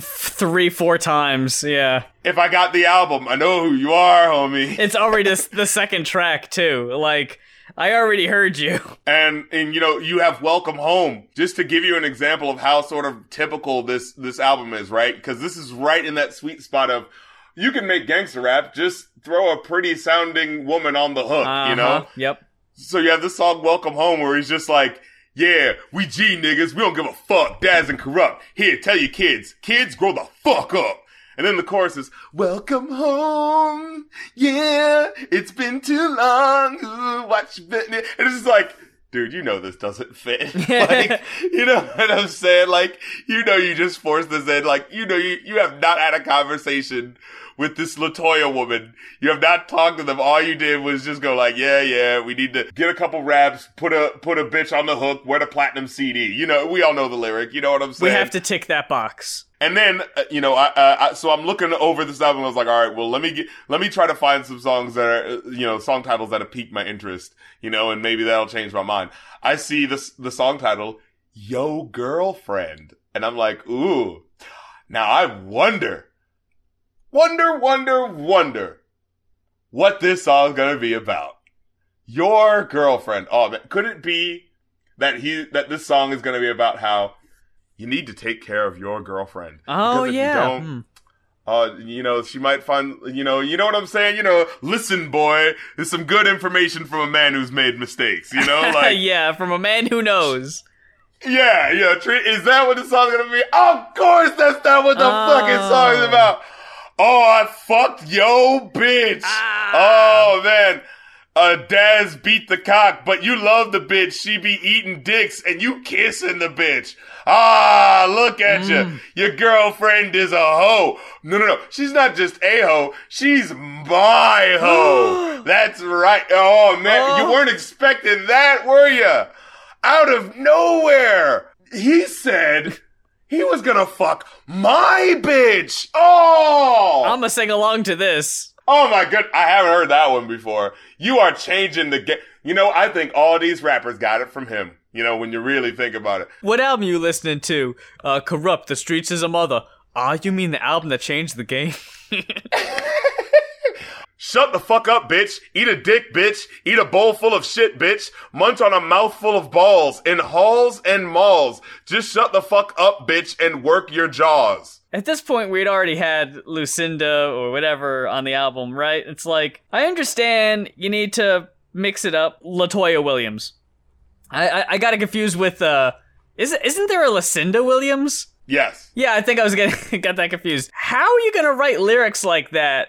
Three, four times. Yeah. If I got the album, I know who you are, homie. It's already the [laughs] second track, too. Like, I already heard you. [laughs] and and you know you have welcome home just to give you an example of how sort of typical this this album is right because this is right in that sweet spot of you can make gangster rap just throw a pretty sounding woman on the hook you know Uh-huh. Yep. so you have this song welcome home where he's just like yeah we g niggas we don't give a fuck daz and Kurupt here tell your kids kids grow the fuck up and then the chorus is, Welcome home. Yeah, it's been too long. Ooh, watch. And it's just like, dude, you know this doesn't fit. [laughs] [laughs] like, you know what I'm saying? Like, you know you just forced this in. Like, you know you, you have not had a conversation with this Latoya woman. You have not talked to them. All you did was just go like, yeah, yeah, we need to get a couple raps, put a, put a bitch on the hook, wear the platinum CD. You know, we all know the lyric. You know what I'm saying? We have to tick that box. And then, uh, you know, I, I, so I'm looking over this album. I was like, all right, well, let me get, let me try to find some songs that are, uh, you know, song titles that have piqued my interest, you know, and maybe that'll change my mind. I see this, the song title, Yo Girlfriend. And I'm like, ooh, now I wonder, wonder, wonder, wonder what this song's gonna be about. Your girlfriend. Oh, man, could it be that he, that this song is gonna be about how you need to take care of your girlfriend. Oh, Because if you yeah. don't, Hmm. uh, you know, she might find, you know, you know what I'm saying? You know, listen, boy, there's some good information from a man who's made mistakes, you know? [laughs] Like, yeah, from a man who knows. yeah, yeah, is that what the song's gonna be? Of course that's not what the Oh. fucking song is about. Oh, I fucked yo bitch. Ah. Oh, man. Uh, Daz beat the cock, but you love the bitch. She be eating dicks and you kissing the bitch. Ah, look at you. Your girlfriend is a hoe. No, no, no. She's not just a hoe. She's my hoe. [gasps] That's right. Oh, man. You Oh. weren't expecting that, were you? Out of nowhere. He said he was gonna fuck my bitch. Oh! I'm gonna sing along to this. Oh my god, I haven't heard that one before. You are changing the game. You know, I think all these rappers got it from him. You know, when you really think about it. What album you listening to? Uh, Kurupt, The Streetz Iz a Mutha. Ah, you mean the album that changed the game? [laughs] Shut the fuck up, bitch. Eat a dick, bitch. Eat a bowl full of shit, bitch. Munch on a mouthful of balls in halls and malls. Just shut the fuck up, bitch, and work your jaws. At this point, we'd already had Lucinda or whatever on the album, right? It's like, I understand you need to mix it up. Latoya Williams. I, I, I got it confused with, uh, is, isn't there a Lucinda Williams? Yes. Yeah, I think I was [laughs] getting got that confused. How are you gonna write lyrics like that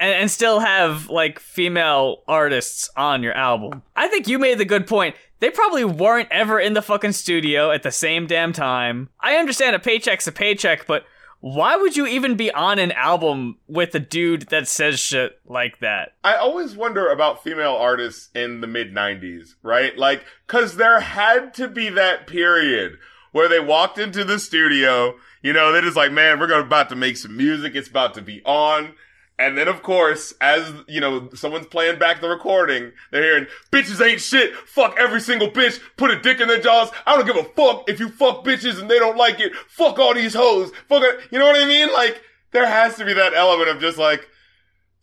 and, and still have like female artists on your album? I think you made the good point. They probably weren't ever in the fucking studio at the same damn time. I understand a paycheck's a paycheck, but why would you even be on an album with a dude that says shit like that? I always wonder about female artists in the mid 90s, right? Like, cause there had to be that period where they walked into the studio, you know, they're just like, man, we're gonna about to make some music, it's about to be on. And then, of course, as, you know, someone's playing back the recording, they're hearing, bitches ain't shit, fuck every single bitch, put a dick in their jaws, I don't give a fuck if you fuck bitches and they don't like it, fuck all these hoes, fuck it, you know what I mean? Like, there has to be that element of just like,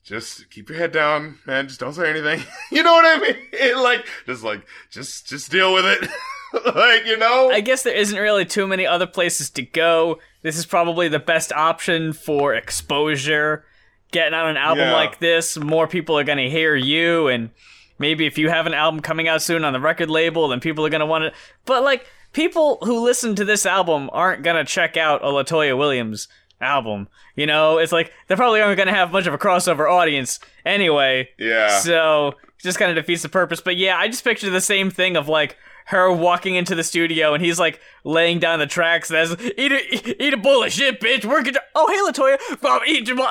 just keep your head down, man. Just don't say anything. [laughs] you know what I mean? [laughs] Like, just like, just, just deal with it. [laughs] like, you know? I guess there isn't really too many other places to go. This is probably the best option for exposure. Getting on an album Yeah. like this, more people are gonna hear you, and maybe if you have an album coming out soon on the record label, then people are gonna want it. But like, people who listen to this album aren't gonna check out a Latoya Williams album. You know, it's like they probably aren't gonna have much of a crossover audience anyway. yeah. So just kind of defeats the purpose. But yeah, I just picture the same thing of like her walking into the studio and he's like laying down the tracks and as eat a eat a bowl of shit, bitch. Work it. Oh hey Latoya, Bob, eat your. [laughs]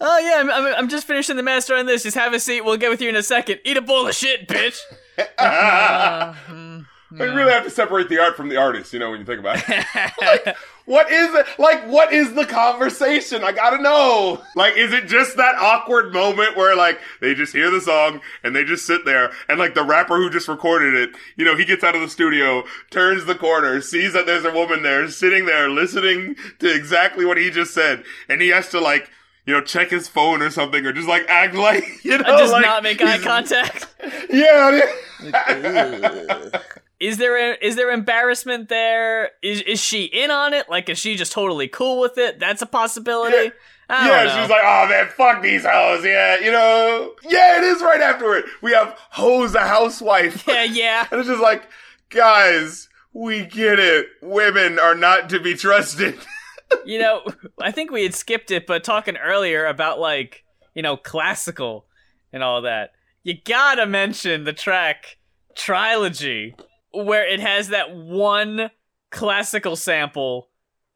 oh yeah, I'm, I'm I'm just finishing the master on this. Just have a seat. We'll get with you in a second. Eat a bowl of shit, bitch. [laughs] Uh-huh. [laughs] Hmm. You really have to separate the art from the artist, you know, when you think about it. [laughs] like, what is it? Like, what is the conversation? I gotta know. Like, is it just that awkward moment where, like, they just hear the song and they just sit there and, like, the rapper who just recorded it, you know, he gets out of the studio, turns the corner, sees that there's a woman there sitting there listening to exactly what he just said, and he has to, like, you know, check his phone or something, or just like act [laughs] like you know, just like, not make eye contact. [laughs] Yeah. Is there is there embarrassment there? Is is she in on it? Like, is she just totally cool with it? That's a possibility. Yeah. Yeah, she's like, oh man, fuck these hoes. Yeah, you know. Yeah, it is right after it. We have Hoes, a housewife. [laughs] yeah, yeah. And it's just like, guys, we get it. Women are not to be trusted. [laughs] You know, I think we had skipped it, but talking earlier about like, you know, classical and all that, you gotta mention the track Trilogy, where it has that one classical sample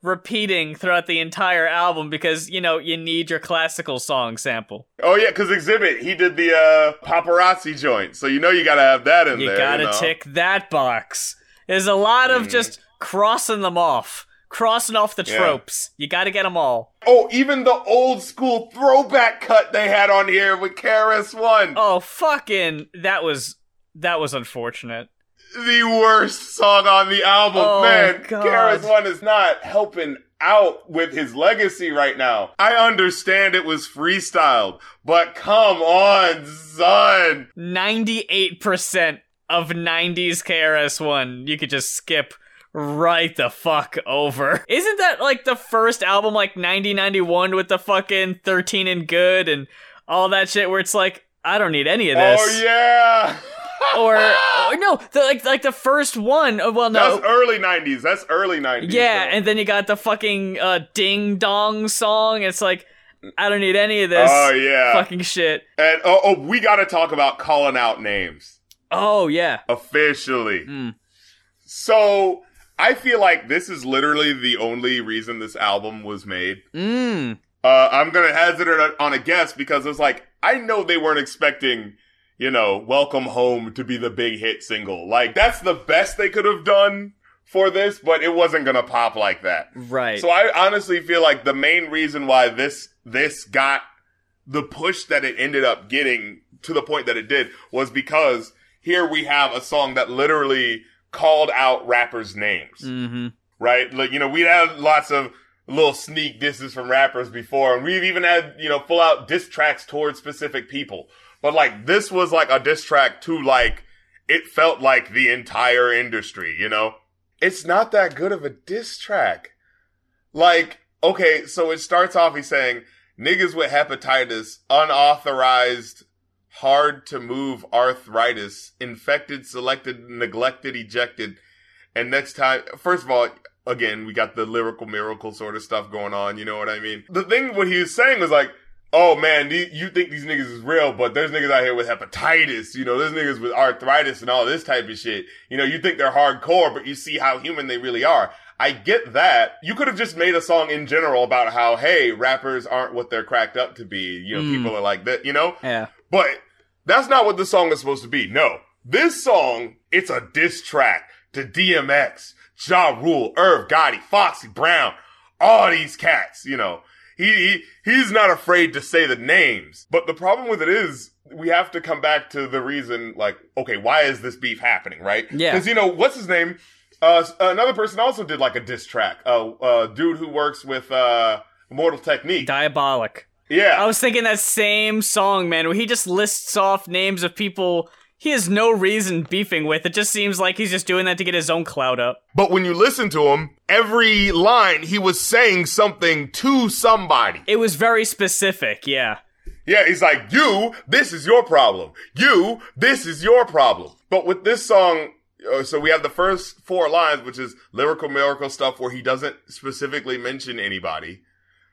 repeating throughout the entire album because, you know, you need your classical song sample. oh yeah, because Xzibit, he did the uh, paparazzi joint, so you know you gotta have that in there. You there. gotta you know? tick that box. There's a lot Mm. of just crossing them off. Crossing off the Yeah. tropes. You gotta get them all. Oh, even the old school throwback cut they had on here with KRS One, Oh, fucking. That was. That was unfortunate. The worst song on the album. Oh, Man, God. KRS One is not helping out with his legacy right now. I understand it was freestyled, but come on, son. 98% of 90s KRS1 you could just skip right the fuck over. Isn't that like the first album like 9091 with the fucking 13 and good and all that shit where it's like I don't need any of oh, this. Oh yeah. [laughs] Or, or no, the, like like the first one. uh, Well, no. That's early '90s. That's early '90s. Yeah, though. and then you got the fucking uh, ding dong song. It's like I don't need any of this. oh yeah, fucking shit. and oh, oh, we got to talk about calling out names Oh yeah. officially. Mm. So I feel like this is literally the only reason this album was made. Mm. Uh, I'm gonna hazard it on a guess because it's like I know they weren't expecting, you know, "Welcome Home" to be the big hit single. Like that's the best they could have done for this, but it wasn't gonna pop like that. Right. So I honestly feel like the main reason why this this got the push that it ended up getting to the point that it did was because here we have a song that literally called out rappers' names mm-hmm. right? Like, you know, we'd had lots of little sneak disses from rappers before, and we've even had, you know, full out diss tracks towards specific people. But like, this was like a diss track to like, it felt like the entire industry, you know? It's not that good of a diss track. Like, okay, so it starts off, he's saying, niggas with hepatitis, unauthorized, hard to move arthritis, infected, selected, neglected, ejected, and next time, first of all, again, we got the lyrical miracle sort of stuff going on. You know what I mean? The thing what he was saying was like, oh man, you think these niggas is real, but there's niggas out here with hepatitis. You know, there's niggas with arthritis and all this type of shit. You know, you think they're hardcore, but you see how human they really are. I get that. You could have just made a song in general about how, hey, rappers aren't what they're cracked up to be. You know, Mm. people are like that, you know? Yeah. But that's not what the song is supposed to be. No. This song, it's a diss track to DMX, Ja Rule, Irv Gotti, Foxy Brown, all these cats, you know. He, he he's not afraid to say the names. But the problem with it is we have to come back to the reason like, okay, why is this beef happening, right? Yeah. Cuz you know, what's his name? Uh another person also did like a diss track. A uh, uh, dude who works with uh Mortal Technique. Diabolic. yeah. I was thinking that same song, man, where he just lists off names of people he has no reason beefing with. It just seems like he's just doing that to get his own clout up. But when you listen to him, every line he was saying something to somebody. It was very specific, yeah. Yeah, he's like, you, this is your problem. You, this is your problem. But with this song, uh, so we have the first four lines, which is lyrical miracle stuff where he doesn't specifically mention anybody.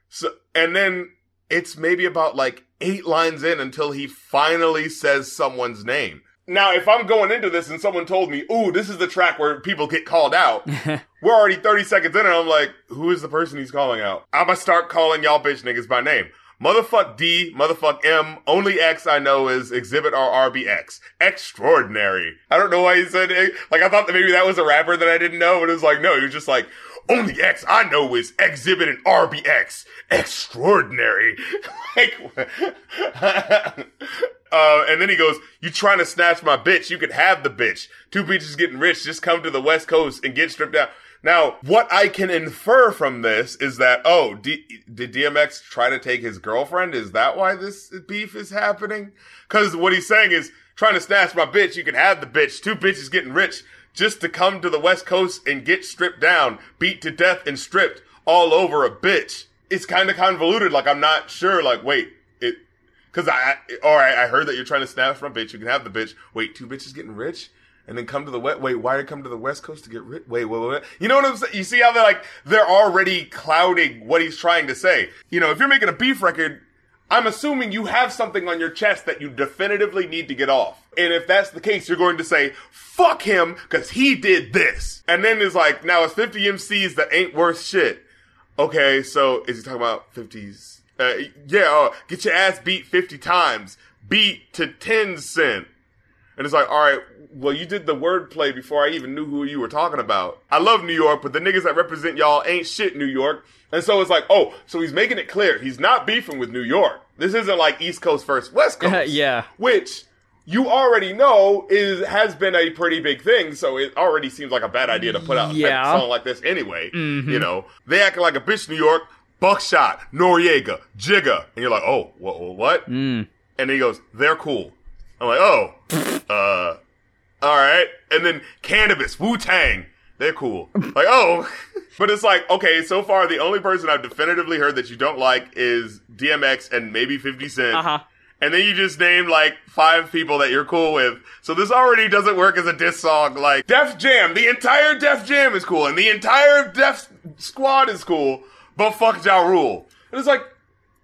So, and then it's maybe about like eight lines in until he finally says someone's name. Now, if I'm going into this and someone told me, "Ooh, this is the track where people get called out," [laughs] we're already 30 seconds in, and I'm like, "Who is the person he's calling out?" I'm gonna start calling y'all bitch niggas by name. Motherfuck D, motherfuck M. Only X I know is Xzibit or RBX. Extraordinary. I don't know why he said it. Like I thought that maybe that was a rapper that I didn't know, but it was like no, he was just like. Only X I know is Xzibit and RBX. Extraordinary. [laughs] like, [laughs] uh, and then he goes, "You trying to snatch my bitch? You could have the bitch. Two bitches getting rich. Just come to the West Coast and get stripped down." Now, what I can infer from this is that oh, D- did DMX try to take his girlfriend? Is that why this beef is happening? Because what he's saying is trying to snatch my bitch. You can have the bitch. Two bitches getting rich just to come to the West Coast and get stripped down, beat to death, and stripped all over a bitch. It's kind of convoluted. Like I'm not sure. Like wait, it because I, all right, I heard that you're trying to snatch from a bitch. You can have the bitch. Wait, two bitches getting rich? And then come to the west. Wait, why you come to the West Coast to get rich? Wait, wait, wait. You know what I'm saying? You see how they're like, they're already clouding what he's trying to say. You know, if you're making a beef record, I'm assuming you have something on your chest that you definitively need to get off. And if that's the case, you're going to say, fuck him, cause he did this. And then it's like, now it's 50 MCs that ain't worth shit. Okay, so is he talking about 50s? Uh, yeah, uh, get your ass beat 50 times. Beat to 10 cent. And it's like, all right, well, you did the wordplay before I even knew who you were talking about. I love New York, but the niggas that represent y'all ain't shit New York. And so it's like, oh, so he's making it clear he's not beefing with New York. This isn't like East Coast versus West Coast. yeah. Which you already know is has been a pretty big thing, so it already seems like a bad idea to put out Yeah. a song like this anyway. You know, they acting like a bitch New York, Buckshot, Noriega, Jigga, and you're like, oh, what, what? And he goes, they're cool. I'm like, oh, [laughs] uh, all right. And then Canibus, Wu Tang, they're cool. Like, oh, [laughs] but it's like, okay, so far the only person I've definitively heard that you don't like is DMX and maybe 50 Cent. Uh huh. And then you just name like five people that you're cool with. So this already doesn't work as a diss song. Like Def Jam, the entire Def Jam is cool, and the entire Def Squad is cool, but fuck Ja Rule. And it's like,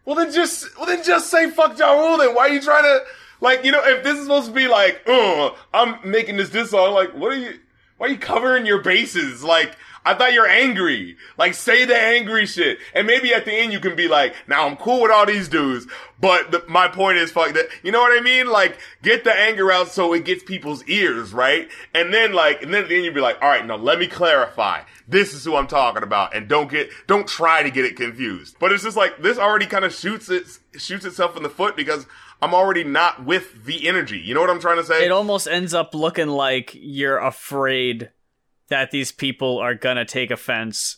well then just well then just say fuck Ja Rule. Then why are you trying to like you know if this is supposed to be like, uh, I'm making this diss song. Like what are you? Why are you covering your bases? Like, I thought you're angry. Like, say the angry shit. And maybe at the end you can be like, now I'm cool with all these dudes, but the, my point is fuck that. You know what I mean? Like, get the anger out so it gets people's ears, right? And then like, and then at the end you'd be like, all right, now let me clarify. This is who I'm talking about. And don't get, don't try to get it confused. But it's just like, this already kind of shoots it, shoots itself in the foot because I'm already not with the energy. You know what I'm trying to say? It almost ends up looking like you're afraid that these people are gonna take offense.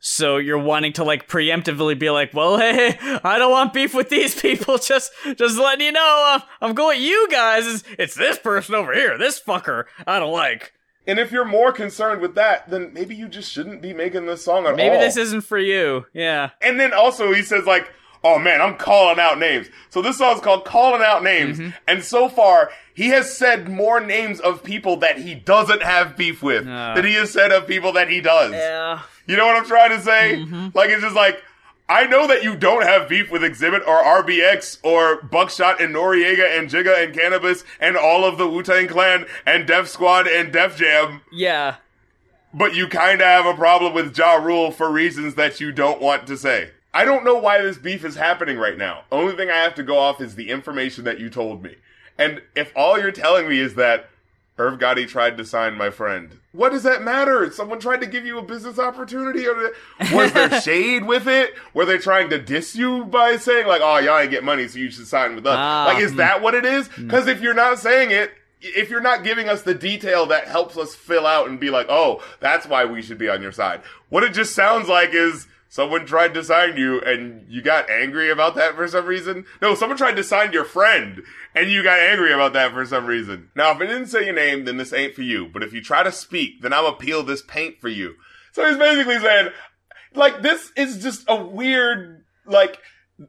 So you're wanting to like preemptively be like, well, [laughs] hey, I don't want beef with these people. [laughs] Just, just letting you know, uh, I'm going with you guys. It's, it's this person over here, this fucker. I don't like. And if you're more concerned with that, then maybe you just shouldn't be making this song at Maybe all. this isn't for you. Yeah. And then also he says like, "Oh man, I'm calling out names." So this song's called "Calling Out Names," Mm-hmm. and so far he has said more names of people that he doesn't have beef with Ah. than he has said of people that he does. Yeah. You know what I'm trying to say? Mm-hmm. Like it's just like. I know that you don't have beef with Xzibit or RBX or Buckshot and Noriega and Jigga and Canibus and all of the Wu Tang Clan and Def Squad and Def Jam. Yeah. But you kind of have a problem with Ja Rule for reasons that you don't want to say. I don't know why this beef is happening right now. Only thing I have to go off is the information that you told me. And if all you're telling me is that Irv Gotti tried to sign my friend, what does that matter? Someone tried to give you a business opportunity? Or was there [laughs] shade with it? Were they trying to diss you by saying like, "Oh, y'all ain't get money, so you should sign with us"? Ah, like, is hmm. that what it is? Because if you're not saying it, if you're not giving us the detail that helps us fill out and be like, oh, that's why we should be on your side. What it just sounds like is someone tried to sign you and you got angry about that for some reason. No, someone tried to sign your friend and you got angry about that for some reason. Now, if it didn't say your name, then this ain't for you. But if you try to speak, then I'll peel this paint for you. So he's basically saying, like, this is just a weird, like,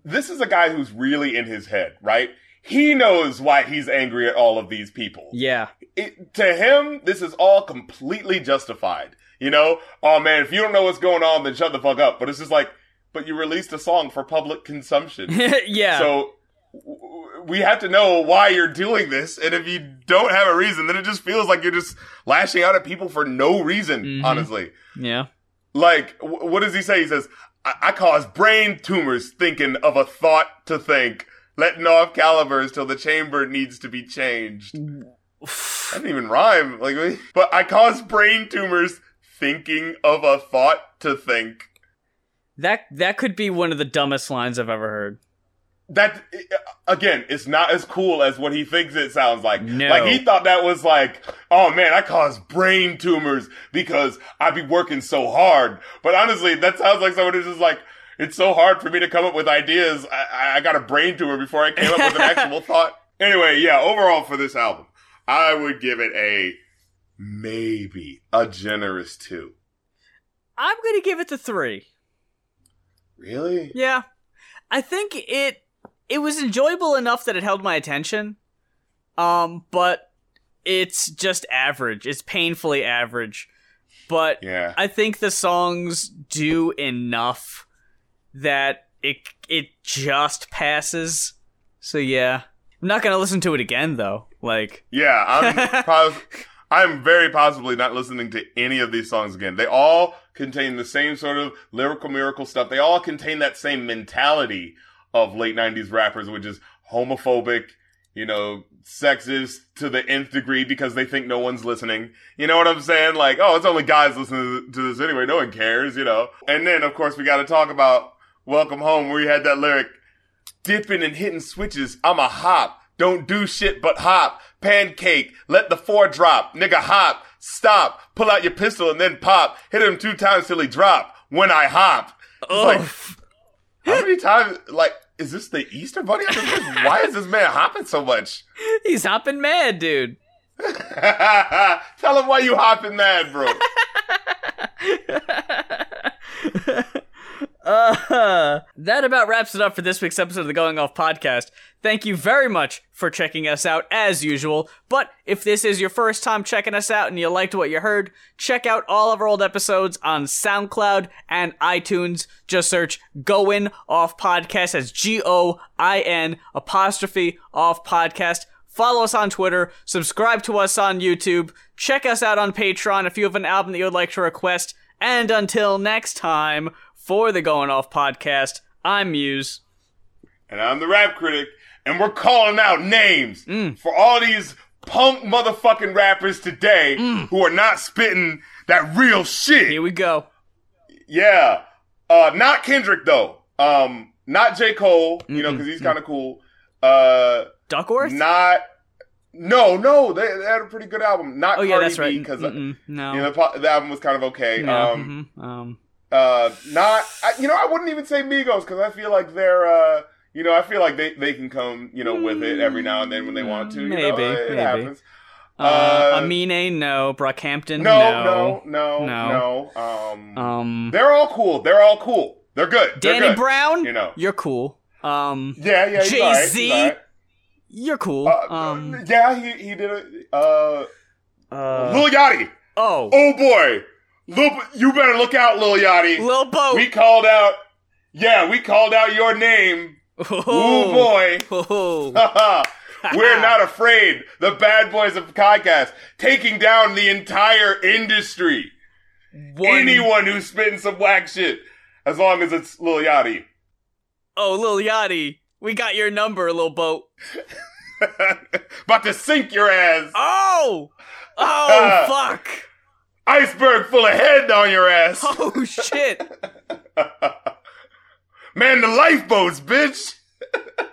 this is a guy who's really in his head, right? He knows why he's angry at all of these people. Yeah. It, to him, this is all completely justified. You know, oh man, if you don't know what's going on, then shut the fuck up. But it's just like, but you released a song for public consumption. [laughs] yeah. So, w- w- we have to know why you're doing this. And if you don't have a reason, then it just feels like you're just lashing out at people for no reason, Mhm. honestly. Yeah. Like, wh- what does he say? He says, I-, I cause brain tumors thinking of a thought to think, letting off calibers till the chamber needs to be changed. [sighs] That didn't even rhyme. Like, [laughs] but I cause brain tumors thinking of a thought to think. That that could be one of the dumbest lines I've ever heard. That uh, again, it's not as cool as what he thinks it sounds like. No. Like he thought that was like, oh man, I cause brain tumors because I be working so hard. But honestly, that sounds like someone who's just like, it's so hard for me to come up with ideas. I, I- I got a brain tumor before I came up with an [laughs] actual thought. Anyway, yeah, overall for this album, I would give it a maybe a generous two. I'm gonna give it the three. Really? Yeah. I think it it was enjoyable enough that it held my attention. Um, but it's just average. It's painfully average. But Yeah. I think the songs do enough that it it just passes. So yeah. I'm not gonna listen to it again though. Like Yeah, I'm [laughs] pos- I'm very possibly not listening to any of these songs again. They all contain the same sort of lyrical miracle stuff. They all contain that same mentality of late 90s rappers, which is homophobic, you know, sexist to the nth degree because they think no one's listening. You know what I'm saying? Like, oh, it's only guys listening to this anyway. No one cares, you know. And then, of course, we got to talk about Welcome Home, where you had that lyric, dipping and hitting switches. I'm a hop. Don't do shit but hop. Pancake. Let the four drop. Nigga hop. Stop. Pull out your pistol and then pop. Hit him two times till he drop. When I hop. Like, how many times, like, is this the Easter Bunny? Why is this man hopping so much? [laughs] he's hopping mad, dude. [laughs] Tell him why you hopping mad, bro. [laughs] Uh, that about wraps it up for this week's episode of the Going Off podcast. Thank you very much for checking us out as usual. But if this is your first time checking us out and you liked what you heard, check out all of our old episodes on SoundCloud and iTunes. Just search Going Off Podcast as G O I N apostrophe off podcast. Follow us on Twitter, subscribe to us on YouTube, check us out on Patreon if you have an album that you would like to request. And until next time, for the Going Off podcast, I'm Muse. and I'm the rap critic, and we're calling out names Mm. for all these punk motherfucking rappers today who are not spitting that real shit. Here we go. Yeah. Uh, not Kendrick though. Um, not J. Cole, you know, Mm-mm, cause he's kind of cool. Uh, Duckwrth? not, no, no, they, they had a pretty good album. Not oh, yeah, that's right. B, cause, uh, no. you know, the, the album was kind of okay. no. Um, mhm, um, uh, not, I, you know, I wouldn't even say Migos, cause I feel like they're, uh, you know, I feel like they, they can come, you know, with it every now and then when they want to. You know, Maybe, it, it maybe. happens. uh, uh, Amine, no. Brockhampton, No, no. no, no, No. Um, Um, they're all cool. They're all cool. They're good. They're Danny good. Brown, you know. you're cool. Um, Yeah, yeah, alright, he's Jay-Z? alright. you're cool. Uh, um, yeah, he he did a uh, uh, Lil Yachty. oh, Oh boy, Lil, you better look out, Lil Yachty. Lil Boat. we called out. Yeah, we called out your name. oh, Ooh boy. [laughs] Oh. [laughs] We're not afraid. The bad boys of podcast taking down the entire industry. One- Anyone who's spitting some whack shit, as long as it's Lil Yachty. Oh, Lil Yachty, we got your number, Lil Boat. [laughs] About to sink your ass. Oh! Oh, fuck! Iceberg full of head on your ass. [laughs] Oh, shit! [laughs] Man, the lifeboats, bitch. [laughs]